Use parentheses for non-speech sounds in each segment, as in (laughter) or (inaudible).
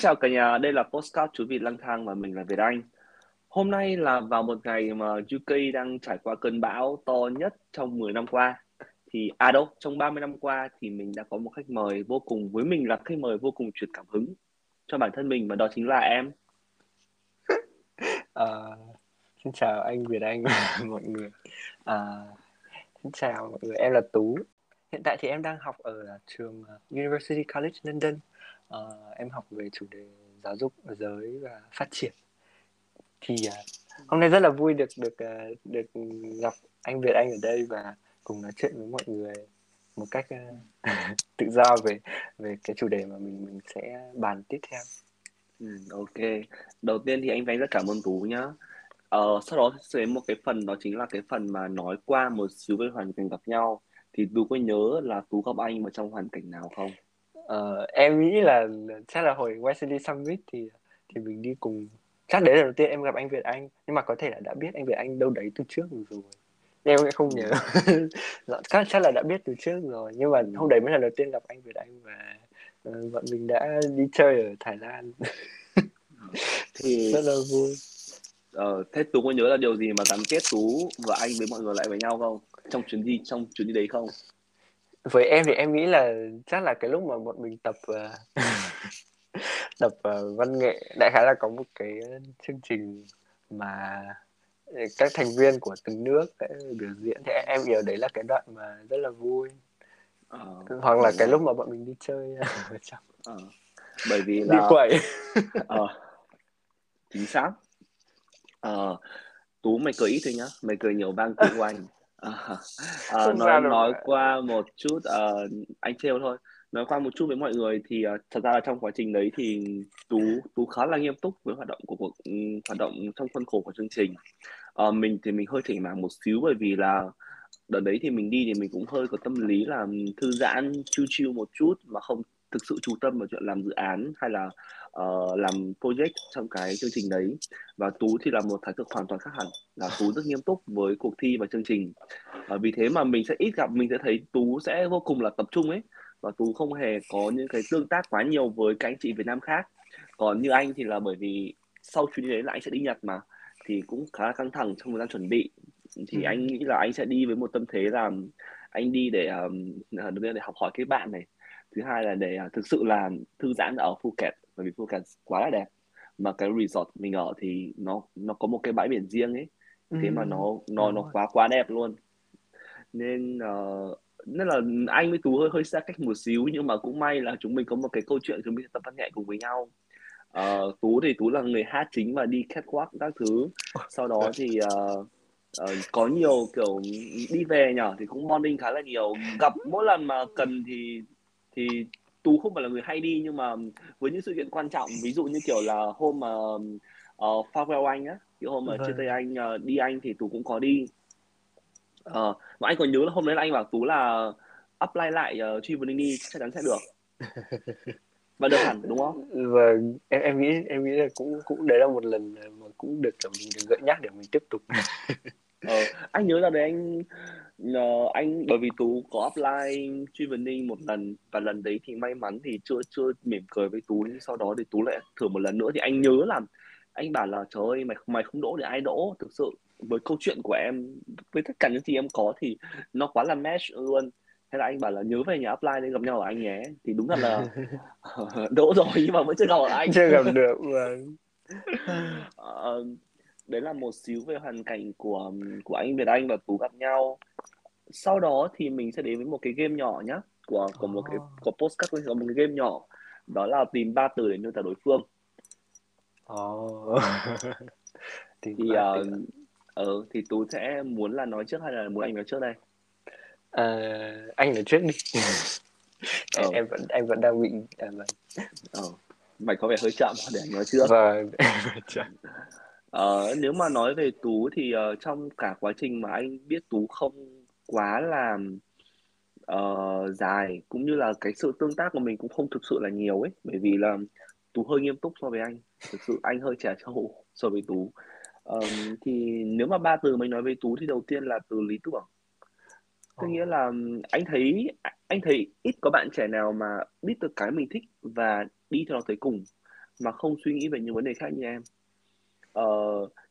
chào cả nhà, đây là Postcard Chú Vịt lang thang và mình là Việt Anh. Hôm nay là vào một ngày mà UK đang trải qua cơn bão to nhất trong 10 năm qua. Thì à đâu, trong 30 năm qua thì mình đã có một khách mời vô cùng với mình là khách mời vô cùng truyền cảm hứng cho bản thân mình và đó chính là em. à, (laughs) xin chào anh Việt Anh và (laughs) mọi người. À, xin chào mọi người, em là Tú. Hiện tại thì em đang học ở trường ờ, University College London uh, em học về chủ đề giáo dục giới và phát triển. Thì uh, hôm nay rất là vui được được uh, được gặp anh Việt Anh ở đây và cùng nói chuyện với mọi người một cách uh, (laughs) tự do về về cái chủ đề mà mình mình sẽ bàn tiếp theo. Ừ, ok. Đầu tiên thì anh Vinh rất cảm ơn Tú nhá. Ờ, sau đó sẽ đến một cái phần đó chính là cái phần mà nói qua một xíu về hoàn cảnh gặp nhau. Thì Tú có nhớ là Tú gặp anh mà trong hoàn cảnh nào không? Ờ, em nghĩ là chắc là hồi YCD Summit thì thì mình đi cùng. Chắc đấy là đầu tiên em gặp anh Việt Anh nhưng mà có thể là đã biết anh Việt Anh đâu đấy từ trước rồi. Em cũng không nhớ. (laughs) Dạ, chắc chắc là đã biết từ trước rồi nhưng mà hôm đấy mới là đầu tiên gặp anh Việt Anh và ờ, bọn mình đã đi chơi ở Thái Lan. (laughs) Thì (laughs) rất là vui. ờ, thế Tú có nhớ là điều gì mà gắn kết Tú và anh với mọi người lại với nhau không? Trong chuyến đi trong chuyến đi đấy không? Với em thì em nghĩ là chắc là cái lúc mà bọn mình tập ờ, (laughs) tập ờ, văn nghệ đại khái là có một cái chương trình mà các thành viên của từng nước sẽ biểu diễn. Thì em hiểu đấy là cái đoạn mà rất là vui. Ờ, hoặc là cái lúc mà bọn mình đi chơi (laughs) ở trong. Ờ, bởi vì đi là quẩy. Ờ, chính xác. Ờ, Tú mày cười ít thôi nhá, mày cười nhiều vang cười của ờ, không nói nói qua một chút ờ, anh trêu thôi. Nói qua một chút với mọi người thì ờ, thật ra là trong quá trình đấy thì Tú Tú khá là nghiêm túc với hoạt động của cuộc ừ, hoạt động trong khuôn khổ của chương trình. Ờ, mình thì mình hơi chỉnh mảng một xíu bởi vì là đợt đấy thì mình đi thì mình cũng hơi có tâm lý là thư giãn chill chill một chút mà không thực sự chú tâm vào chuyện làm dự án hay là ờ, làm project trong cái chương trình đấy. Và Tú thì là một thái cực hoàn toàn khác hẳn là Tú rất nghiêm túc với cuộc thi và chương trình. Ờ, vì thế mà mình sẽ ít gặp mình sẽ thấy Tú sẽ vô cùng là tập trung ấy. Và Tú không hề có những cái tương tác quá nhiều với các anh chị Việt Nam khác. Còn như anh thì là bởi vì sau chuyến đi đấy là anh sẽ đi Nhật mà thì cũng khá là căng thẳng trong thời gian chuẩn bị. Ừ. thì anh nghĩ là anh sẽ đi với một tâm thế là anh đi để um, để học hỏi các bạn này thứ hai là để uh, thực sự là thư giãn ở Phuket bởi vì Phuket quá là đẹp. Mà cái resort mình ở thì nó nó có một cái bãi biển riêng ấy Ừ, thế mà nó nó đúng nó rồi. quá quá đẹp luôn. Nên uh, nên là anh với Tú hơi hơi xa cách một xíu nhưng mà cũng may là chúng mình có một cái câu chuyện chúng mình tập văn nghệ cùng với nhau. Ờ, Tú thì Tú là người hát chính và đi catwalk các thứ. Sau đó thì ờ, ờ, có nhiều kiểu đi về nhở thì cũng bonding khá là nhiều. Gặp mỗi lần mà cần thì thì Tú không phải là người hay đi nhưng mà với những sự kiện quan trọng ví dụ như kiểu là hôm mà uh, farewell anh á cái hôm mà chia tay vâng anh ờ, đi anh thì Tú cũng có đi. Ờ, và anh còn nhớ là hôm đấy là anh bảo Tú là apply lại uh, Traveling đi chắc chắn sẽ được. Và được hẳn đúng không? Vâng em em nghĩ em nghĩ là cũng cũng đấy là một lần mà cũng được kiểu mình được gợi nhắc để mình tiếp tục. Ờ, anh nhớ là đấy anh ờ, anh bởi vì Tú có apply Traveling một lần và lần đấy thì may mắn thì chưa chưa mỉm cười với Tú. Nhưng sau đó thì Tú lại thử một lần nữa. Thì anh nhớ là anh bảo là trời ơi mày mày không đỗ thì ai đỗ. Thực sự với câu chuyện của em với tất cả những gì em có thì nó quá là match luôn. Thế là anh bảo là nhớ về nhà apply để gặp nhau ở anh nhé. Thì đúng thật là (laughs) (laughs) đỗ rồi nhưng mà vẫn chưa gặp ở anh. Chưa gặp được vâng. (laughs) Ờ, đấy là một xíu về hoàn cảnh của của anh Việt Anh và Tú gặp nhau sau đó thì mình sẽ đến với một cái game nhỏ nhá của của một cái Ồ, của postcard có một cái game nhỏ đó là tìm ba từ để miêu tả đối phương. (laughs) Tìm thì từ ờ ờ, thì Tú sẽ muốn là nói trước hay là muốn anh nói trước đây? À, anh nói trước đi. Em, (laughs) ờ. Em vẫn em vẫn đang bị à, vâng. Ờ mày có vẻ hơi chậm để anh nói trước. Vâng. Ờ, nếu mà nói về Tú thì ờ, trong cả quá trình mà anh biết Tú không quá là uh, dài cũng như là cái sự tương tác của mình cũng không thực sự là nhiều ấy. Bởi vì là Tú hơi nghiêm túc so với anh. Thực sự anh hơi trẻ trâu (laughs) so với Tú. Um, thì nếu mà ba từ mình nói với Tú thì đầu tiên là từ lý tưởng. Có nghĩa là anh thấy anh thấy ít có bạn trẻ nào mà biết được cái mình thích và đi theo nó tới cùng mà không suy nghĩ về những vấn đề khác như em. Ờ,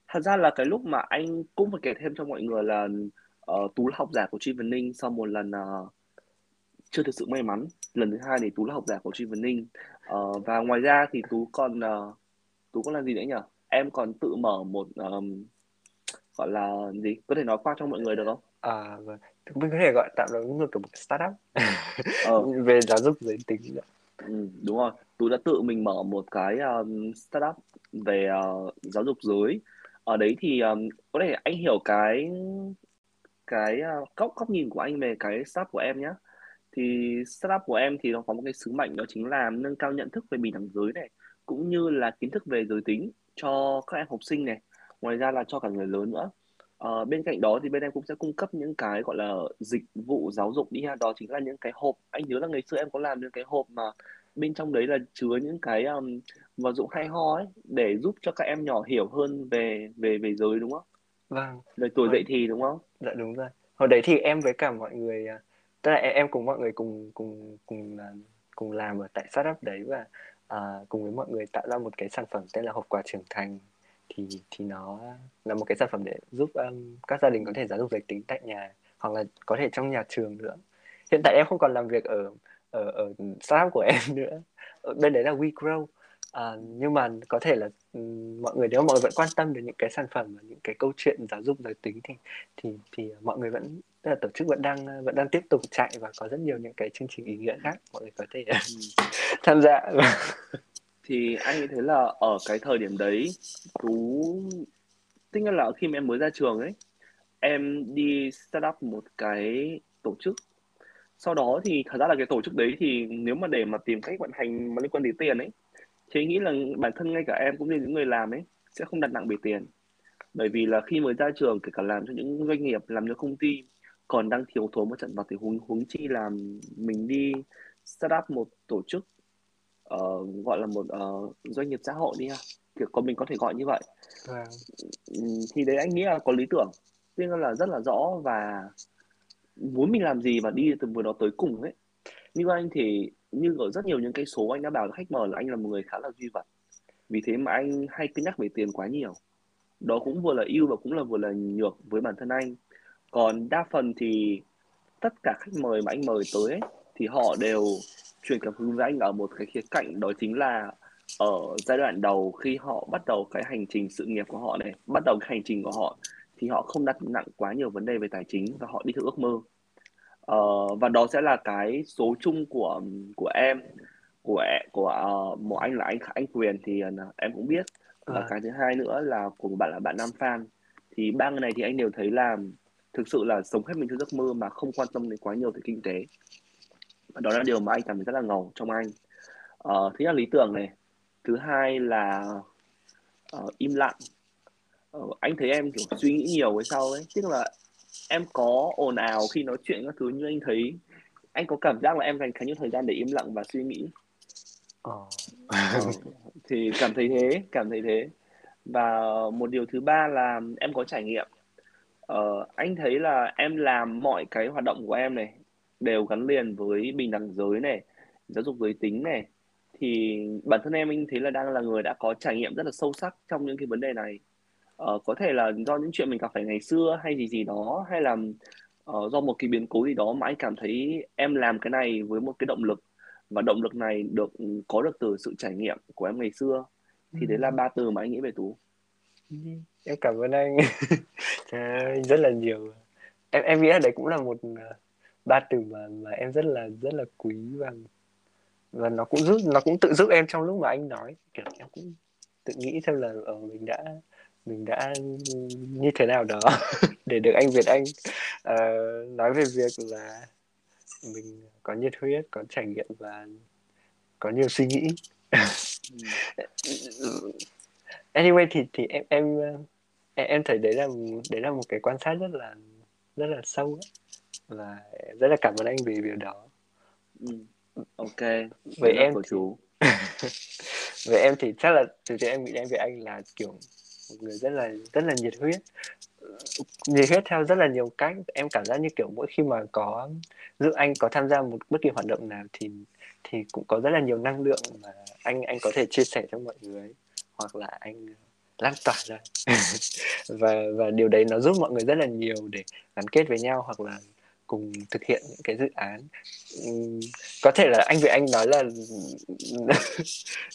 thật ra là cái lúc mà anh cũng phải kể thêm cho mọi người là uh, tú là học giả của Tri Vân Ninh sau một lần uh, chưa thực sự may mắn. Lần thứ hai thì tú là học giả của Tri Vân Ninh. Uh, và ngoài ra thì tú còn uh, tú có làm gì nữa nhỉ? Em còn tự mở một um, gọi là gì? Có thể nói qua cho mọi người được không? À vâng. Mình có thể gọi tạm là cũng là một startup. Ờ. (laughs) về giáo dục giới tính ừ, đúng rồi. Tú đã tự mình mở một cái um, startup về uh, giáo dục giới. Ở đấy thì um, có thể anh hiểu cái cái uh, góc góc nhìn của anh về cái startup của em nhé thì startup của em thì nó có một cái sứ mệnh đó chính là nâng cao nhận thức về bình đẳng giới này cũng như là kiến thức về giới tính cho các em học sinh này ngoài ra là cho cả người lớn nữa uh, bên cạnh đó thì bên em cũng sẽ cung cấp những cái gọi là dịch vụ giáo dục đi ha đó chính là những cái hộp anh nhớ là ngày xưa em có làm những cái hộp mà bên trong đấy là chứa những cái um, vật dụng hay ho ấy để giúp cho các em nhỏ hiểu hơn về về về giới đúng không? Vâng. Về tuổi vâng. dậy thì đúng không? Dạ đúng rồi. Hồi đấy thì em với cả mọi người à, tức là em cùng mọi người cùng cùng cùng à, cùng làm ở tại startup đấy và à, cùng với mọi người tạo ra một cái sản phẩm tên là hộp quà trưởng thành. Thì thì nó là một cái sản phẩm để giúp um, các gia đình có thể giáo dục giới tính tại nhà hoặc là có thể trong nhà trường nữa. Hiện tại em không còn làm việc ở ở ở startup của (laughs) em nữa. Bên đấy là WeGrow à, nhưng mà có thể là mọi người nếu mọi người vẫn quan tâm đến những cái sản phẩm và những cái câu chuyện giáo dục giới tính thì thì thì mọi người vẫn tức là tổ chức vẫn đang vẫn đang tiếp tục chạy và có rất nhiều những cái chương trình ý nghĩa khác mọi người có thể ừ. (laughs) tham gia thì anh thấy là ở cái thời điểm đấy tú tức là khi mà em mới ra trường ấy em đi start up một cái tổ chức sau đó thì thật ra là cái tổ chức đấy thì nếu mà để mà tìm cách vận hành mà liên quan đến tiền ấy thì nghĩ là bản thân ngay cả em cũng như những người làm ấy sẽ không đặt nặng về tiền. Bởi vì là khi mới ra trường kể cả làm cho những doanh nghiệp làm cho công ty còn đang thiếu thốn một trận vật thì huống huống chi làm mình đi start up một tổ chức uh, gọi là một uh, doanh nghiệp xã hội đi ha. Kiểu có mình có thể gọi như vậy. À. thì đấy anh nghĩ là có lý tưởng. Nên là rất là rõ và muốn mình làm gì và đi từ vừa đó tới cùng ấy. Như anh thì như ở rất nhiều những cái số anh đã bảo với khách mời là anh là một người khá là duy vật. Vì thế mà anh hay cân nhắc về tiền quá nhiều. Đó cũng vừa là ưu và cũng là vừa là nhược với bản thân anh. Còn đa phần thì tất cả khách mời mà anh mời tới ấy, thì họ đều truyền cảm hứng với anh ở một cái khía cạnh đó chính là ở giai đoạn đầu khi họ bắt đầu cái hành trình sự nghiệp của họ này bắt đầu cái hành trình của họ thì họ không đặt nặng quá nhiều vấn đề về tài chính và họ đi theo ước mơ uh, và đó sẽ là cái số chung của của em của của uh, một anh là anh anh quyền thì uh, em cũng biết. Và à. cái thứ hai nữa là của một bạn là bạn nam fan thì ba người này thì anh đều thấy là thực sự là sống hết mình theo giấc mơ mà không quan tâm đến quá nhiều về kinh tế. Và đó là điều mà anh cảm thấy rất là ngầu trong anh. Uh, thứ nhất là lý tưởng này. Thứ hai là uh, im lặng. Uh, anh thấy em kiểu suy nghĩ nhiều với sau ấy. Tức là em có ồn ào khi nói chuyện các thứ như anh thấy anh có cảm giác là em dành khá nhiều thời gian để im lặng và suy nghĩ. Oh. (laughs) thì cảm thấy thế cảm thấy thế. Và một điều thứ ba là em có trải nghiệm. Uh, anh thấy là em làm mọi cái hoạt động của em này đều gắn liền với bình đẳng giới này giáo dục giới tính này. Thì bản thân em anh thấy là đang là người đã có trải nghiệm rất là sâu sắc trong những cái vấn đề này uh, có thể là do những chuyện mình gặp phải ngày xưa hay gì gì đó hay là uh, do một cái biến cố gì đó mà anh cảm thấy em làm cái này với một cái động lực và động lực này được có được từ sự trải nghiệm của em ngày xưa thì đấy là ba từ mà anh nghĩ về tú. Em cảm ơn anh. (laughs) Rất là nhiều. Em em nghĩ là đấy cũng là một ờ, ba từ mà mà em rất là rất là quý và và nó cũng giúp nó cũng tự giúp em trong lúc mà anh nói. Kiểu em cũng tự nghĩ xem là ở mình đã mình đã như thế nào đó (laughs) để được anh Việt Anh uh, nói về việc là mình có nhiệt huyết có trải nghiệm và có nhiều suy nghĩ (laughs) anyway thì thì em em em thấy đấy là đấy là một cái quan sát rất là rất là sâu ấy. và rất là cảm ơn anh vì điều đó ừ. ok với em của chú (laughs) với em thì chắc là từ từ em nghĩ em với anh là kiểu một người rất là rất là nhiệt huyết. Nhiệt huyết theo rất là nhiều cách. Em cảm giác như kiểu mỗi khi mà có giúp anh có tham gia một bất kỳ hoạt động nào thì thì cũng có rất là nhiều năng lượng mà anh anh có thể chia sẻ cho mọi người hoặc là anh lan tỏa ra. (laughs) Và và điều đấy nó giúp mọi người rất là nhiều để gắn kết với nhau. Hoặc là cùng thực hiện những cái dự án. Có thể là anh Việt Anh nói là (laughs)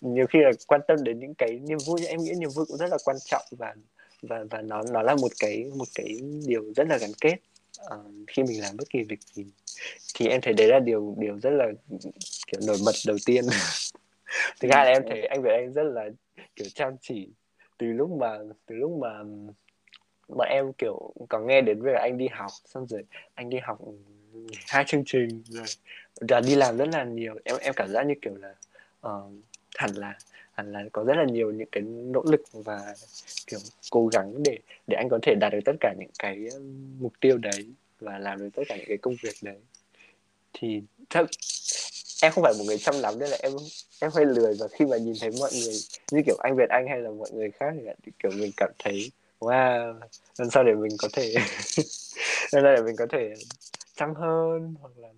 nhiều khi là quan tâm đến những cái niềm vui em nghĩ niềm vui cũng rất là quan trọng và và và nó nó là một cái một cái điều rất là gắn kết uh, khi mình làm bất kỳ việc gì. Thì em thấy đấy là điều điều rất là kiểu nổi bật đầu tiên. (laughs) Thứ hai là em thấy anh Việt Anh rất là kiểu chăm chỉ. Từ lúc mà từ lúc mà bọn em kiểu có nghe đến việc anh đi học xong rồi anh đi học ừ, hai chương trình rồi và đi làm rất là nhiều. Em em cảm giác như kiểu là uh, hẳn là hẳn là có rất là nhiều những cái nỗ lực và kiểu cố gắng để để anh có thể đạt được tất cả những cái ừ, mục tiêu đấy và làm được tất cả những cái công việc đấy. Thì thật em không phải một người chăm lắm nên là em em hơi lười và khi mà nhìn thấy mọi người như kiểu anh Việt Anh hay là mọi người khác thì kiểu mình cảm thấy wow. Làm sao để mình có thể (laughs) làm sao để mình có thể chăm hơn hoặc là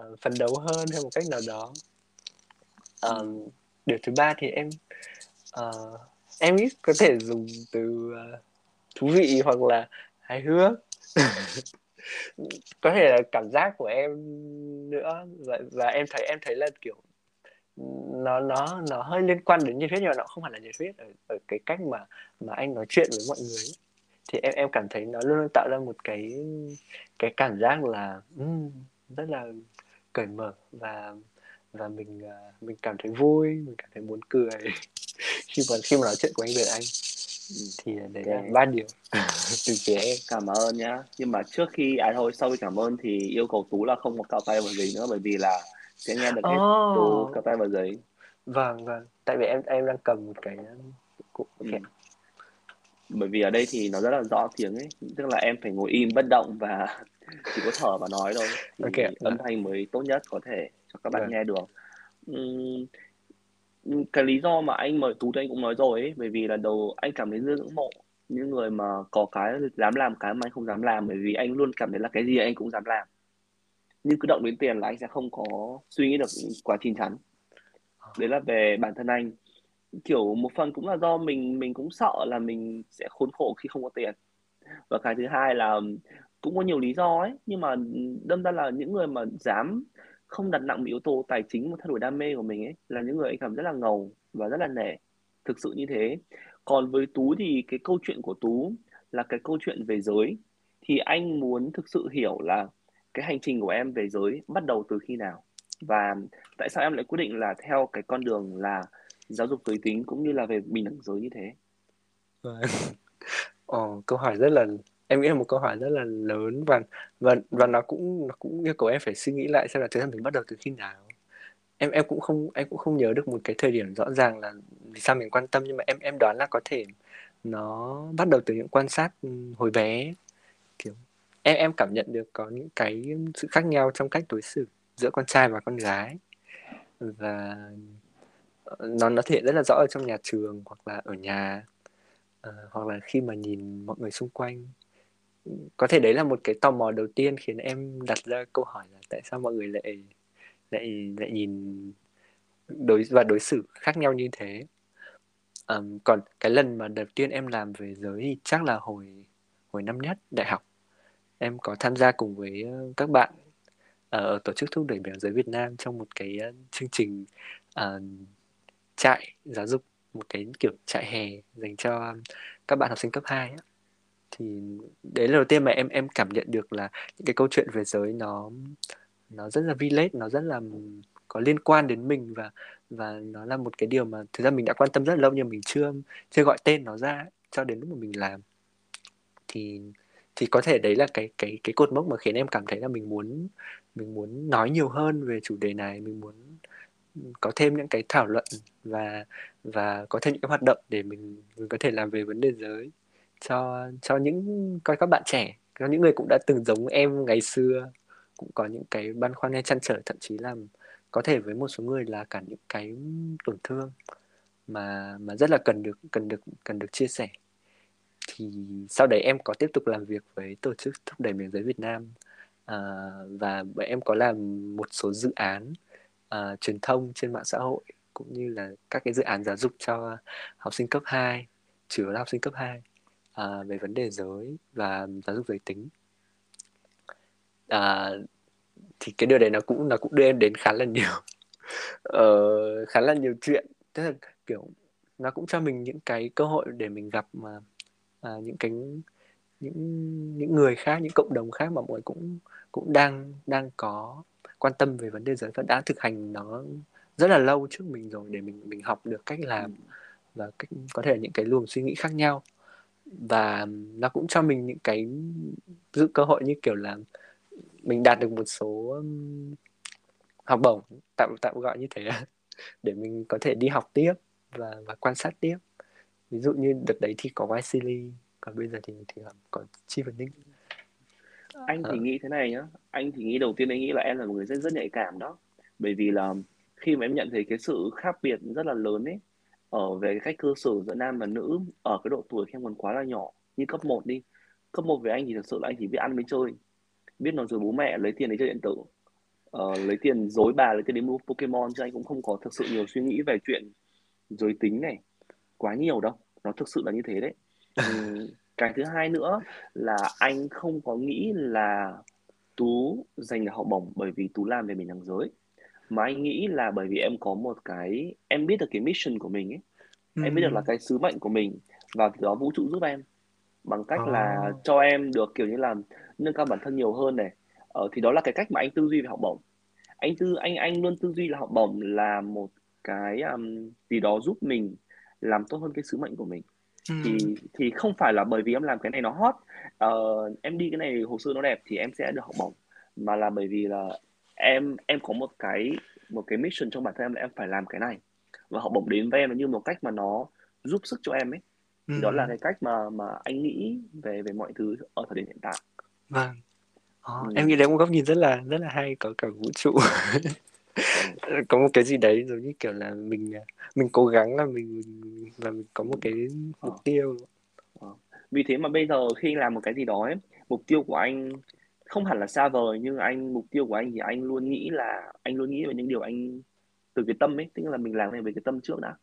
uh, phấn đấu hơn theo một cách nào đó? Um, điều thứ ba thì em uh, em ít có thể dùng từ uh, thú vị hoặc là hài hước. (laughs) Có thể là cảm giác của em nữa. Và, và em thấy em thấy là kiểu nó nó nó hơi liên quan đến nhiệt huyết nhưng mà nó không hẳn là nhiệt huyết. Ở, ở cái cách mà mà anh nói chuyện với mọi người thì em em cảm thấy nó luôn luôn tạo ra một cái cái cảm giác là um, rất là cởi mở và và mình uh, mình cảm thấy vui mình cảm thấy muốn cười. (laughs) Khi mà khi mà nói chuyện của anh Việt Anh thì đấy là ba điều. (laughs) Từ phía em cảm ơn nhá. Nhưng mà trước khi à thôi sau khi cảm ơn thì yêu cầu tú là không có cạo tay vào giấy nữa bởi vì là sẽ nghe được oh. tú cạo tay vào giấy vâng vâng tại vì em em đang cầm một cái cụ ừ. bởi vì ở đây thì nó rất là rõ tiếng ấy tức là em phải ngồi im bất động và chỉ có thở và nói thôi thì okay. âm thanh mới tốt nhất có thể cho các bạn vâng. nghe được uhm, cái lý do mà anh mời tú thì anh cũng nói rồi ấy bởi vì là đầu anh cảm thấy rất ngưỡng mộ những người mà có cái dám làm cái mà anh không dám làm bởi vì anh luôn cảm thấy là cái gì anh cũng dám làm nhưng cứ động đến tiền là anh sẽ không có suy nghĩ được quá chín chắn. Đấy là về bản thân anh. Kiểu một phần cũng là do mình mình cũng sợ là mình sẽ khốn khổ khi không có tiền. Và cái thứ hai là cũng có nhiều lý do ấy, nhưng mà đâm ra là những người mà dám không đặt nặng yếu tố tài chính một thay đổi đam mê của mình ấy, là những người anh cảm rất là ngầu và rất là nể. Thực sự như thế. Còn với tú thì cái câu chuyện của tú là cái câu chuyện về giới. Thì anh muốn thực sự hiểu là cái hành trình của em về giới bắt đầu từ khi nào? Và tại sao em lại quyết định là theo cái con đường là giáo dục giới tính cũng như là về bình đẳng giới như thế? Ồ, câu hỏi rất là em nghĩ là một câu hỏi rất là lớn và và và nó cũng nó cũng yêu cầu em phải suy nghĩ lại xem là thời gian mình bắt đầu từ khi nào. Em em cũng không em cũng không nhớ được một cái thời điểm rõ ràng là vì sao mình quan tâm nhưng mà em em đoán là có thể nó bắt đầu từ những quan sát ừ, hồi bé kiểu em em cảm nhận được có những cái sự khác nhau trong cách đối xử giữa con trai và con gái. Và ờ, nó nó thể hiện rất là rõ ở trong nhà trường hoặc là ở nhà uh, hoặc là khi mà nhìn mọi người xung quanh. Có thể đấy là một cái tò mò đầu tiên khiến em đặt ra câu hỏi là tại sao mọi người lại lại lại nhìn đối và đối xử khác nhau như thế? Um, còn cái lần mà đầu tiên em làm về giới thì chắc là hồi hồi năm nhất đại học em có tham gia cùng với ờ, các bạn ở tổ chức thúc đẩy bình giới Việt Nam trong một cái ờ, chương trình uh, trại giáo dục một cái kiểu trại hè dành cho các bạn học sinh cấp 2 thì đấy là đầu tiên mà em em cảm nhận được là những cái câu chuyện về giới nó nó rất là village nó rất là có liên quan đến mình và và nó là một cái điều mà thực ra mình đã quan tâm rất lâu nhưng mình chưa chưa gọi tên nó ra cho đến lúc mà mình làm. Thì thì có thể đấy là cái cái cái cột mốc mà khiến em cảm thấy là mình muốn mình muốn nói nhiều hơn về chủ đề này, mình muốn có thêm những cái thảo luận và và có thêm những cái hoạt động để mình mình có thể làm về vấn đề giới cho cho những, coi các bạn trẻ cho những người cũng đã từng giống em ngày xưa, cũng có những cái băn khoăn hay chăn trở, thậm chí là có thể với một số người là cả những cái tổn thương mà mà rất là cần được cần được cần được chia sẻ thì sau đấy em có tiếp tục làm việc với tổ chức thúc đẩy miền giới Việt Nam à, và em có làm một số dự án à, truyền thông trên mạng xã hội cũng như là các cái dự án giáo dục cho học sinh cấp 2 chủ yếu là học sinh cấp 2 à, về vấn đề giới và giáo dục giới tính. À, thì cái điều đấy nó cũng nó cũng đưa em đến khá là nhiều uh, (laughs) khá là nhiều chuyện. Tức là kiểu nó cũng cho mình những cái cơ hội để mình gặp mà uh, những cái những những người khác những cộng đồng khác mà mọi người cũng cũng đang đang có quan tâm về vấn đề giới và đã thực hành nó rất là lâu trước mình rồi để mình mình học được cách làm và cách có thể là những cái luồng suy nghĩ khác nhau. Và nó cũng cho mình những cái giữ cơ hội như kiểu là mình đạt được một số học bổng tạm tạm gọi như thế (laughs) để mình có thể đi học tiếp và và quan sát tiếp ví dụ như đợt đấy thì có Wesley còn bây giờ thì thì có Chi Văn Ninh anh thì à. nghĩ thế này nhá. Anh thì nghĩ đầu tiên anh nghĩ là em là một người rất rất nhạy cảm đó. Bởi vì là khi mà em nhận thấy cái sự khác biệt rất là lớn ấy ở về cái cách cư xử giữa nam và nữ ở cái độ tuổi khi em còn quá là nhỏ như cấp 1 đi. Cấp 1 với anh thì thật sự là anh chỉ biết ăn với chơi biết nói dối bố mẹ lấy tiền để chơi điện tử. Uh, lấy tiền dối bà lấy tiền để mua Pokemon chứ anh cũng không có thực sự nhiều suy nghĩ về chuyện giới tính này quá nhiều đâu nó thực sự là như thế đấy. Cái thứ hai nữa là anh không có nghĩ là tú giành được học bổng bởi vì tú làm về mình đằng giới. Mà anh nghĩ là bởi vì em có một cái em biết được cái mission của mình ấy. Ừ. em biết được là cái sứ mệnh của mình và từ đó vũ trụ giúp em bằng cách oh. là cho em được kiểu như là nâng cao bản thân nhiều hơn này. Ờ, thì đó là cái cách mà anh tư duy về học bổng. Anh tư anh anh luôn tư duy là học bổng là một cái um, gì đó giúp mình làm tốt hơn cái sứ mệnh của mình. Ừ. thì thì không phải là bởi vì em làm cái này nó hot uh, em đi cái này hồ sơ nó đẹp thì em sẽ được học bổng mà là bởi vì là em em có một cái một cái mission trong bản thân em là em phải làm cái này. Và học bổng đến với em là như một cách mà nó giúp sức cho em ấy. Thì đó là cái cách mà mà anh nghĩ về về mọi thứ ở thời điểm hiện tại. Vâng. Oh, ừ. em nghĩ đấy một góc nhìn rất là rất là hay có cả vũ trụ (laughs) (laughs) có một cái gì đấy giống như kiểu là mình mình cố gắng là mình, mình và mình có một cái mục tiêu. Vì thế mà bây giờ khi làm một cái gì đó ấy, mục tiêu của anh không hẳn là xa vời nhưng anh mục tiêu của anh thì anh luôn nghĩ là anh luôn nghĩ về những điều anh từ cái tâm ấy tức là mình làm này về cái tâm trước đã.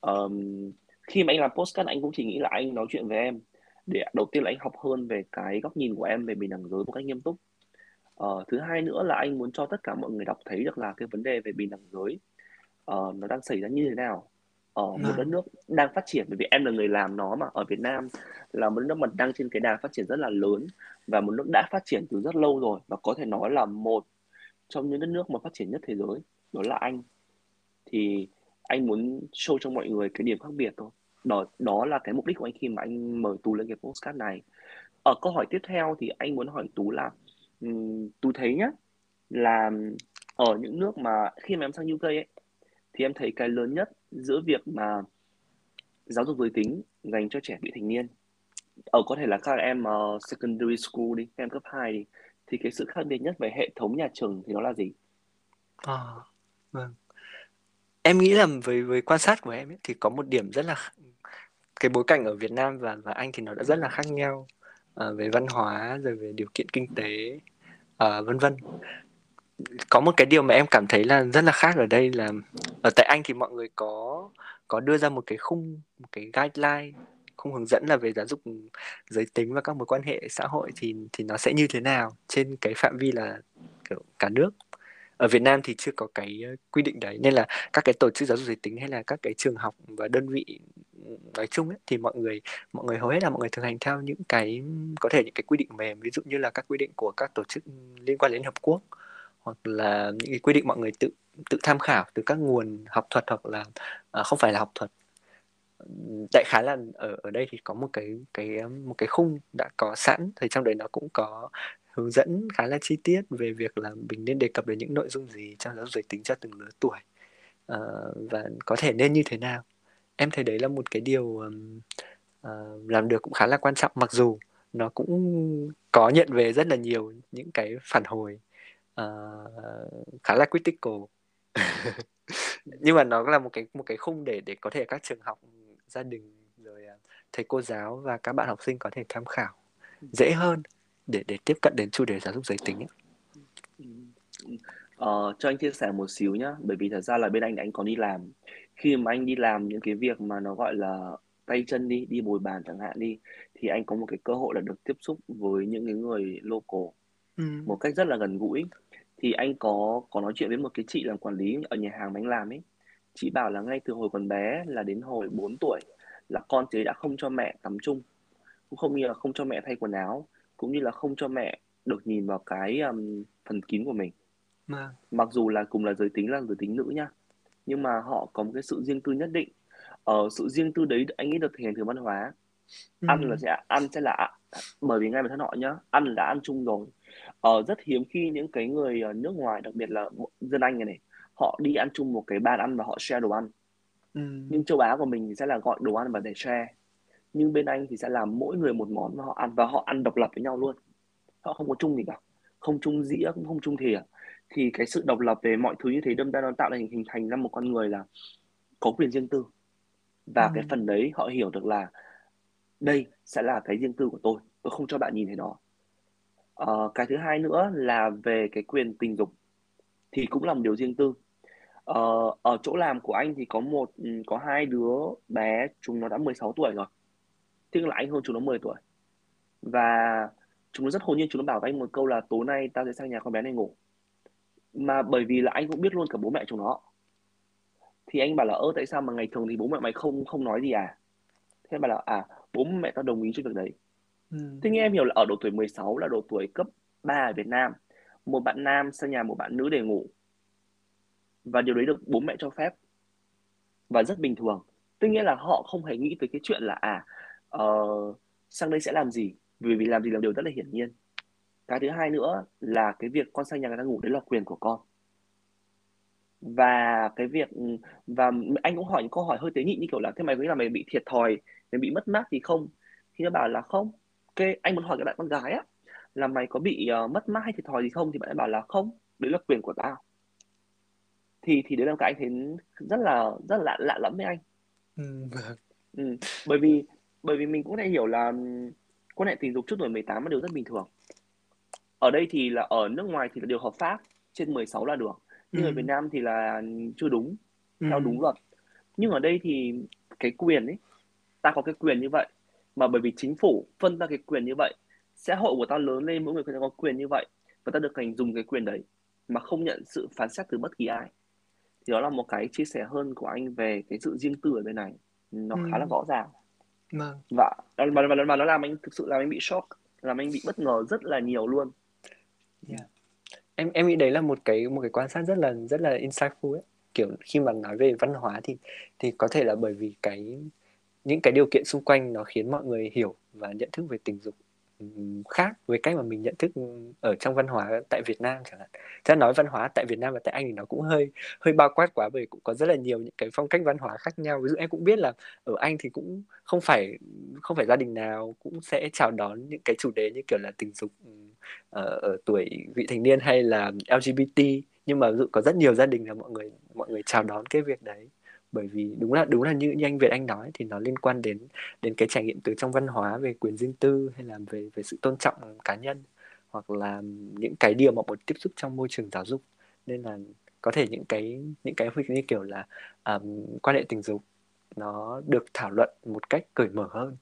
Um, khi mà anh làm postcard anh cũng chỉ nghĩ là anh nói chuyện với em. Để đầu tiên là anh học hơn về cái góc nhìn của em về bình đẳng giới một cách nghiêm túc uh, thứ hai nữa là anh muốn cho tất cả mọi người đọc thấy được là cái vấn đề về bình đẳng giới uh, nó đang xảy ra như thế nào. Ở một vâng. đất nước đang phát triển bởi vì em là người làm nó mà ở Việt Nam là một nước mà đang trên cái đà phát triển rất là lớn và một nước đã phát triển từ rất lâu rồi và có thể nói là một trong những đất nước mà phát triển nhất thế giới đó là Anh. Thì anh muốn show cho mọi người cái điểm khác biệt thôi. Đó đó là cái mục đích của anh khi mà anh mời tú lên cái postcard này. Ở câu hỏi tiếp theo thì anh muốn hỏi tú là um, tú thấy nhá là ở những nước mà khi mà em sang UK ấy thì em thấy cái lớn nhất giữa việc mà giáo dục giới tính dành cho trẻ vị thành niên ở có thể là các em uh, secondary school đi các em cấp 2 đi thì cái sự khác biệt nhất về hệ thống nhà trường thì nó là gì? À, vâng. Em nghĩ là với với quan sát của em ấy, thì có một điểm rất là cái bối cảnh ở Việt Nam và và Anh thì nó đã rất là khác nhau uh, về văn hóa rồi về điều kiện kinh tế uh, vân vân. Có một cái điều mà em cảm thấy là rất là khác ở đây là ở tại Anh thì mọi người có có đưa ra một cái khung một cái guideline khung hướng dẫn là về giáo dục giới tính và các mối quan hệ xã hội thì thì nó sẽ như thế nào trên cái phạm vi là kiểu cả nước ở Việt Nam thì chưa có cái ờ, quy định đấy nên là các cái tổ chức giáo dục giới tính hay là các cái trường học và đơn vị nói chung ấy, thì mọi người mọi người hầu hết là mọi người thực hành theo những cái có thể những cái quy định mềm ví dụ như là các quy định của các tổ chức liên quan đến hợp quốc hoặc là những cái quy định mọi người tự tự tham khảo từ các nguồn học thuật hoặc là à, không phải là học thuật. Đại khái là ở ở đây thì có một cái cái một cái khung đã có sẵn thì trong đấy nó cũng có hướng dẫn khá là chi tiết về việc là mình nên đề cập đến những nội dung gì trong giáo dục giới tính cho từng lứa tuổi. Uh, và có thể nên như thế nào? Em thấy đấy là một cái điều um, uh, làm được cũng khá là quan trọng mặc dù nó cũng có nhận về rất là nhiều những cái phản hồi uh, khá là critical. (laughs) Nhưng mà nó là một cái một cái khung để để có thể các trường học gia đình rồi thầy cô giáo và các bạn học sinh có thể tham khảo dễ hơn để để tiếp cận đến chủ đề giáo dục giới tính ấy. Ờ, cho anh chia sẻ một xíu nhá, bởi vì thật ra là bên anh anh có đi làm. Khi mà anh đi làm những cái việc mà nó gọi là tay chân đi, đi bồi bàn chẳng hạn đi, thì anh có một cái cơ hội là được tiếp xúc với những cái người local Ừ. một cách rất là gần gũi. Thì anh có có nói chuyện với một cái chị làm quản lý ở nhà hàng mà anh làm ấy. Chị bảo là ngay từ hồi còn bé là đến hồi 4 tuổi là con chị đã không cho mẹ tắm chung, cũng không như là không cho mẹ thay quần áo, cũng như là không cho mẹ được nhìn vào cái um, phần kín của mình Vâng. mặc dù là cùng là giới tính là giới tính nữ nha nhưng mà họ có một cái sự riêng tư nhất định ở sự riêng tư đấy anh nghĩ được thể hiện từ văn hóa ăn là Ừ. sẽ ăn sẽ là bởi vì ngay bản thân họ nhá ăn là ăn chung rồi ờ, rất hiếm khi những cái người ở nước ngoài đặc biệt là dân Anh này này họ đi ăn chung một cái bàn ăn và họ share đồ ăn Ừ. nhưng châu Á của mình sẽ là gọi đồ ăn và để share nhưng bên Anh thì sẽ làm mỗi người một món và họ ăn và họ ăn độc lập với nhau luôn. Họ không có chung gì cả. Không chung dĩa cũng không chung thìa. Thì cái sự độc lập về mọi thứ như thế đâm ra nó tạo thành hình thành ra một con người là có quyền riêng tư. Và Ừ. cái phần đấy họ hiểu được là đây sẽ là cái riêng tư của tôi. Tôi không cho bạn nhìn thấy nó. Ờ, cái thứ hai nữa là về cái quyền tình dục thì cũng là một điều riêng tư. Ờ, ở chỗ làm của anh thì có một ừ, có hai đứa bé chúng nó đã 16 tuổi rồi tức là anh hơn chúng nó 10 tuổi. Và chúng nó rất hồn nhiên chúng nó bảo với anh một câu là tối nay tao sẽ sang nhà con bé này ngủ. Mà bởi vì là anh cũng biết luôn cả bố mẹ chúng nó. Thì anh bảo là ơ tại sao mà ngày thường thì bố mẹ mày không không nói gì à? Thế bảo là à bố mẹ tao đồng ý cho việc đấy. Ừ. thế nhưng em hiểu là ở độ tuổi 16 là độ tuổi cấp 3 ở Việt Nam. Một bạn nam sang nhà một bạn nữ để ngủ. Và điều đấy được bố mẹ cho phép. Và rất bình thường. Tức nghĩa là họ không hề nghĩ tới cái chuyện là à ờ, sang đây sẽ làm gì vì vì làm gì là điều rất là hiển nhiên cái thứ hai nữa là cái việc con sang nhà người ta ngủ đấy là quyền của con và cái việc và anh cũng hỏi những câu hỏi hơi tế nhị như kiểu là thế mày nghĩ là mày bị thiệt thòi mày bị mất mát gì không thì nó bảo là không ok anh muốn hỏi cái bạn con gái á là mày có bị uh, mất mát hay thiệt thòi gì không thì bạn ấy bảo là không đấy là quyền của tao thì thì đấy là cái anh thấy rất là rất là lạ, lạ lẫm với anh Ừ. Vâng. ừ. bởi vì bởi vì mình cũng đã hiểu là quan hệ tình dục trước tuổi 18 là điều rất bình thường ở đây thì là ở nước ngoài thì là điều hợp pháp trên 16 là được nhưng Ừ. ở Việt Nam thì là chưa đúng Ừ. theo đúng luật nhưng ở đây thì cái quyền ấy ta có cái quyền như vậy mà bởi vì chính phủ phân ra cái quyền như vậy xã hội của ta lớn lên mỗi người có quyền như vậy và ta được hành dùng cái quyền đấy mà không nhận sự phán xét từ bất kỳ ai thì đó là một cái chia sẻ hơn của anh về cái sự riêng tư ở bên này nó Ừ. khá là rõ ràng. Và và, và, và nó làm anh thực sự làm anh bị shock làm anh bị bất ngờ rất là nhiều luôn Yeah. Em em nghĩ đấy là một cái một cái quan sát rất là rất là insightful ấy. Kiểu khi mà nói về văn hóa thì thì có thể là bởi vì cái những cái điều kiện xung quanh nó khiến mọi người hiểu và nhận thức về tình dục khác với cách mà mình nhận thức ở trong văn hóa tại Việt Nam chẳng hạn. Chắc nói văn hóa tại Việt Nam và tại Anh thì nó cũng hơi hơi bao quát quá bởi cũng có rất là nhiều những cái phong cách văn hóa khác nhau. Ví dụ em cũng biết là ở Anh thì cũng không phải không phải gia đình nào cũng sẽ chào đón những cái chủ đề như kiểu là tình dục ừ, ở, ở tuổi vị thành niên hay là LGBT nhưng mà ví dụ có rất nhiều gia đình là mọi người mọi người chào đón cái việc đấy bởi vì đúng là đúng là như, như anh Việt Anh nói thì nó liên quan đến đến cái trải nghiệm từ trong văn hóa về quyền riêng tư hay là về về sự tôn trọng cá nhân hoặc là những cái điều mà một tiếp xúc trong môi trường giáo dục. Nên là có thể những cái những cái như kiểu là um, quan hệ tình dục nó được thảo luận một cách cởi mở hơn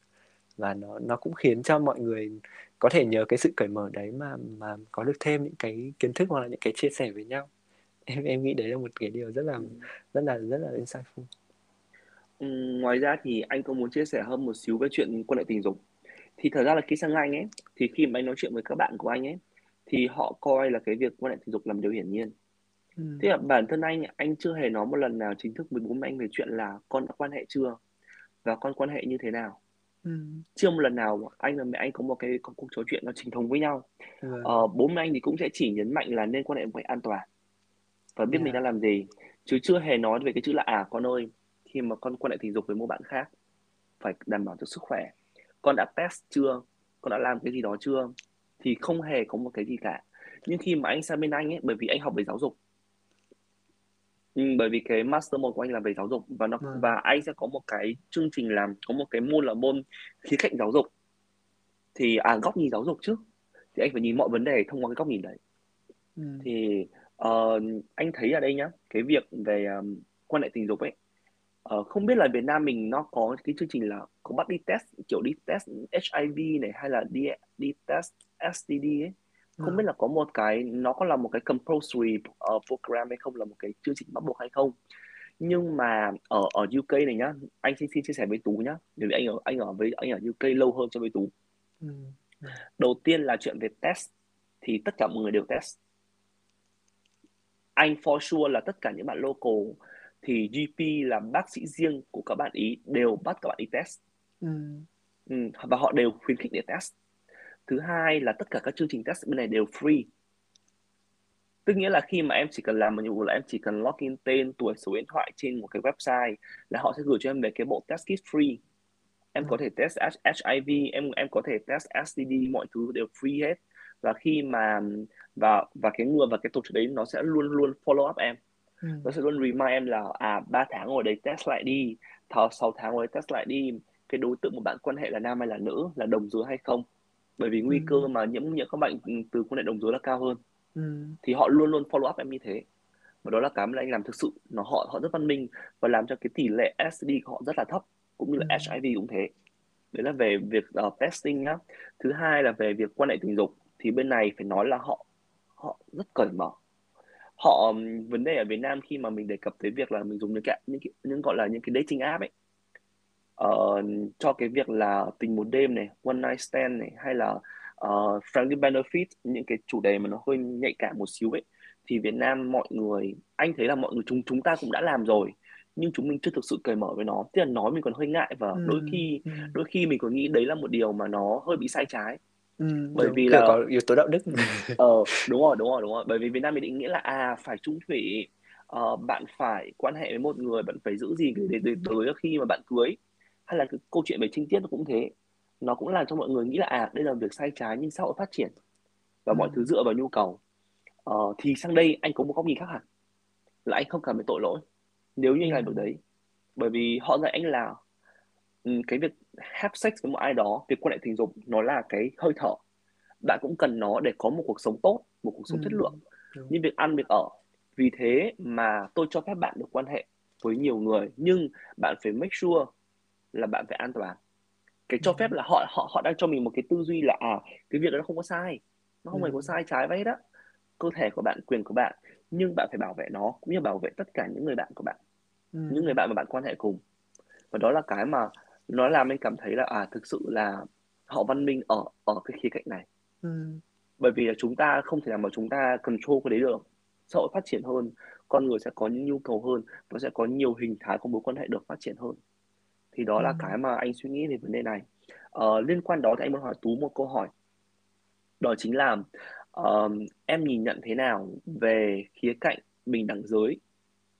và nó nó cũng khiến cho mọi người có thể nhờ cái sự cởi mở đấy mà mà có được thêm những cái kiến thức hoặc là những cái chia sẻ với nhau em em nghĩ đấy là một cái điều rất là rất là rất là insightful. Ừ, ngoài ra thì anh có muốn chia sẻ hơn một xíu về chuyện quan hệ tình dục. Thì thật ra là khi sang Anh ấy thì khi mà anh nói chuyện với các bạn của anh ấy thì họ coi là cái việc quan hệ tình dục là một điều hiển nhiên. Ừ. thế là bản thân anh anh chưa hề nói một lần nào chính thức với bố mẹ anh về chuyện là con đã quan hệ chưa và con quan hệ như thế nào. Ừ. chưa một lần nào anh và mẹ anh có một cái có cuộc trò chuyện nó chính thống với nhau. Vâng. ờ, bố mẹ anh thì cũng sẽ chỉ nhấn mạnh là nên quan hệ một cách an toàn và biết mình Yeah. đang làm gì. Chứ chưa hề nói về cái chữ là à con ơi khi mà con quan hệ tình dục với một bạn khác phải đảm bảo cho sức khỏe. Con đã test chưa? Con đã làm cái gì đó chưa? Thì không hề có một cái gì cả. Nhưng khi mà anh sang bên anh ấy bởi vì anh học về giáo dục. Ừ, bởi vì cái master một của anh là về giáo dục. Và nó Vâng. và anh sẽ có một cái chương trình làm có một cái môn là môn khía cạnh giáo dục. Thì à góc nhìn giáo dục chứ. Thì anh phải nhìn mọi vấn đề thông qua cái góc nhìn đấy. Ừ. thì Ờ, anh thấy ở đây nhá, cái việc về um, quan hệ tình dục ấy, ờ, không biết là Việt Nam mình nó có cái chương trình là có bắt đi test kiểu đi test HIV này hay là đi đi test STD ấy. Không Ừ. biết là có một cái nó có là một cái compulsory uh, program hay không là một cái chương trình bắt buộc hay không. Nhưng mà ở ở UK này nhá, anh xin xin chia sẻ với Tú nhá, bởi vì anh ở anh ở với anh ở UK lâu hơn so với Tú. Ừ. Ừ. Đầu tiên là chuyện về test thì tất cả mọi người đều test anh for sure là tất cả những bạn local thì GP là bác sĩ riêng của các bạn ý đều bắt các bạn ý test. Ừ. ừ, và họ đều khuyến khích để test. Thứ hai là tất cả các chương trình test bên này đều free. Tức nghĩa là khi mà em chỉ cần làm một nhiệm vụ là em chỉ cần login tên tuổi số điện thoại trên một cái website là họ sẽ gửi cho em về cái bộ test kit free. Em Ừ. có thể test HIV em em có thể test STD mọi thứ đều free hết và khi mà và và cái người và cái tổ chức đấy nó sẽ luôn luôn follow up em Ừ. nó sẽ luôn remind em là à 3 tháng ngồi đấy test lại đi thảo 6 tháng ngồi đấy test lại đi cái đối tượng mà bạn quan hệ là nam hay là nữ là đồng giới hay không bởi vì nguy Ừ. cơ mà nhiễm nhiễm các bệnh từ quan hệ đồng giới là cao hơn Ừ. thì họ luôn luôn follow up em như thế và đó là cái mà anh làm thực sự nó họ họ rất văn minh và làm cho cái tỷ lệ STD của họ rất là thấp cũng như là Ừ. HIV cũng thế đấy là về việc uh, testing nhá thứ hai là về việc quan hệ tình dục thì bên này phải nói là họ họ rất cởi mở họ vấn đề ở Việt Nam khi mà mình đề cập tới việc là mình dùng những cái những cái, những gọi là những cái dating app ấy ờ, cho cái việc là tình một đêm này, one night stand này hay là ờ, friendly benefit những cái chủ đề mà nó hơi nhạy cảm một xíu ấy thì Việt Nam mọi người anh thấy là mọi người chúng chúng ta cũng đã làm rồi nhưng chúng mình chưa thực sự cởi mở với nó tức là nói mình còn hơi ngại và đôi Ừ. khi Ừ. đôi khi mình còn nghĩ đấy là một điều mà nó hơi bị sai trái Ừ. bởi Đúng vì kiểu là có yếu tố đạo đức. (laughs) ờ đúng rồi đúng rồi đúng rồi bởi vì Việt Nam mình định nghĩa là à phải chung thủy ờ, bạn phải quan hệ với một người bạn phải giữ gì để để tới khi mà bạn cưới hay là cái câu chuyện về trinh tiết nó cũng thế nó cũng làm cho mọi người nghĩ là à đây là việc sai trái nhưng xã hội phát triển và Ừ. mọi thứ dựa vào nhu cầu ờ, thì sang đây anh có một góc nhìn khác hẳn là anh không cảm thấy tội lỗi nếu như Ừ. anh làm được đấy bởi vì họ dạy anh là ừ, cái việc have sex với một ai đó việc quan hệ tình dục nó là cái hơi thở bạn cũng cần nó để có một cuộc sống tốt một cuộc Ừ. sống chất lượng Đúng. như việc ăn việc ở vì thế mà tôi cho phép bạn được quan hệ với nhiều người nhưng bạn phải make sure là bạn phải an toàn cái Ừ. cho phép là họ họ họ đang cho mình một cái tư duy là à cái việc đó không có sai nó không hề có Ừ. sai trái vậy đó cơ thể của bạn quyền của bạn nhưng bạn phải bảo vệ nó cũng như bảo vệ tất cả những người bạn của bạn Ừ. những người bạn mà bạn quan hệ cùng và đó là cái mà nó làm anh cảm thấy là à thực sự là họ văn minh ở ở cái khía cạnh này. Ừ. bởi vì là chúng ta không thể nào mà chúng ta control cái đấy được. Xã hội phát triển hơn con người sẽ có những nhu cầu hơn và sẽ có nhiều hình thái của mối quan hệ được phát triển hơn. Thì đó Ừ. là cái mà anh suy nghĩ về vấn đề này. Ờ, liên quan đó thì anh muốn hỏi Tú một câu hỏi. Đó chính là ờ, em nhìn nhận thế nào về khía cạnh bình đẳng giới?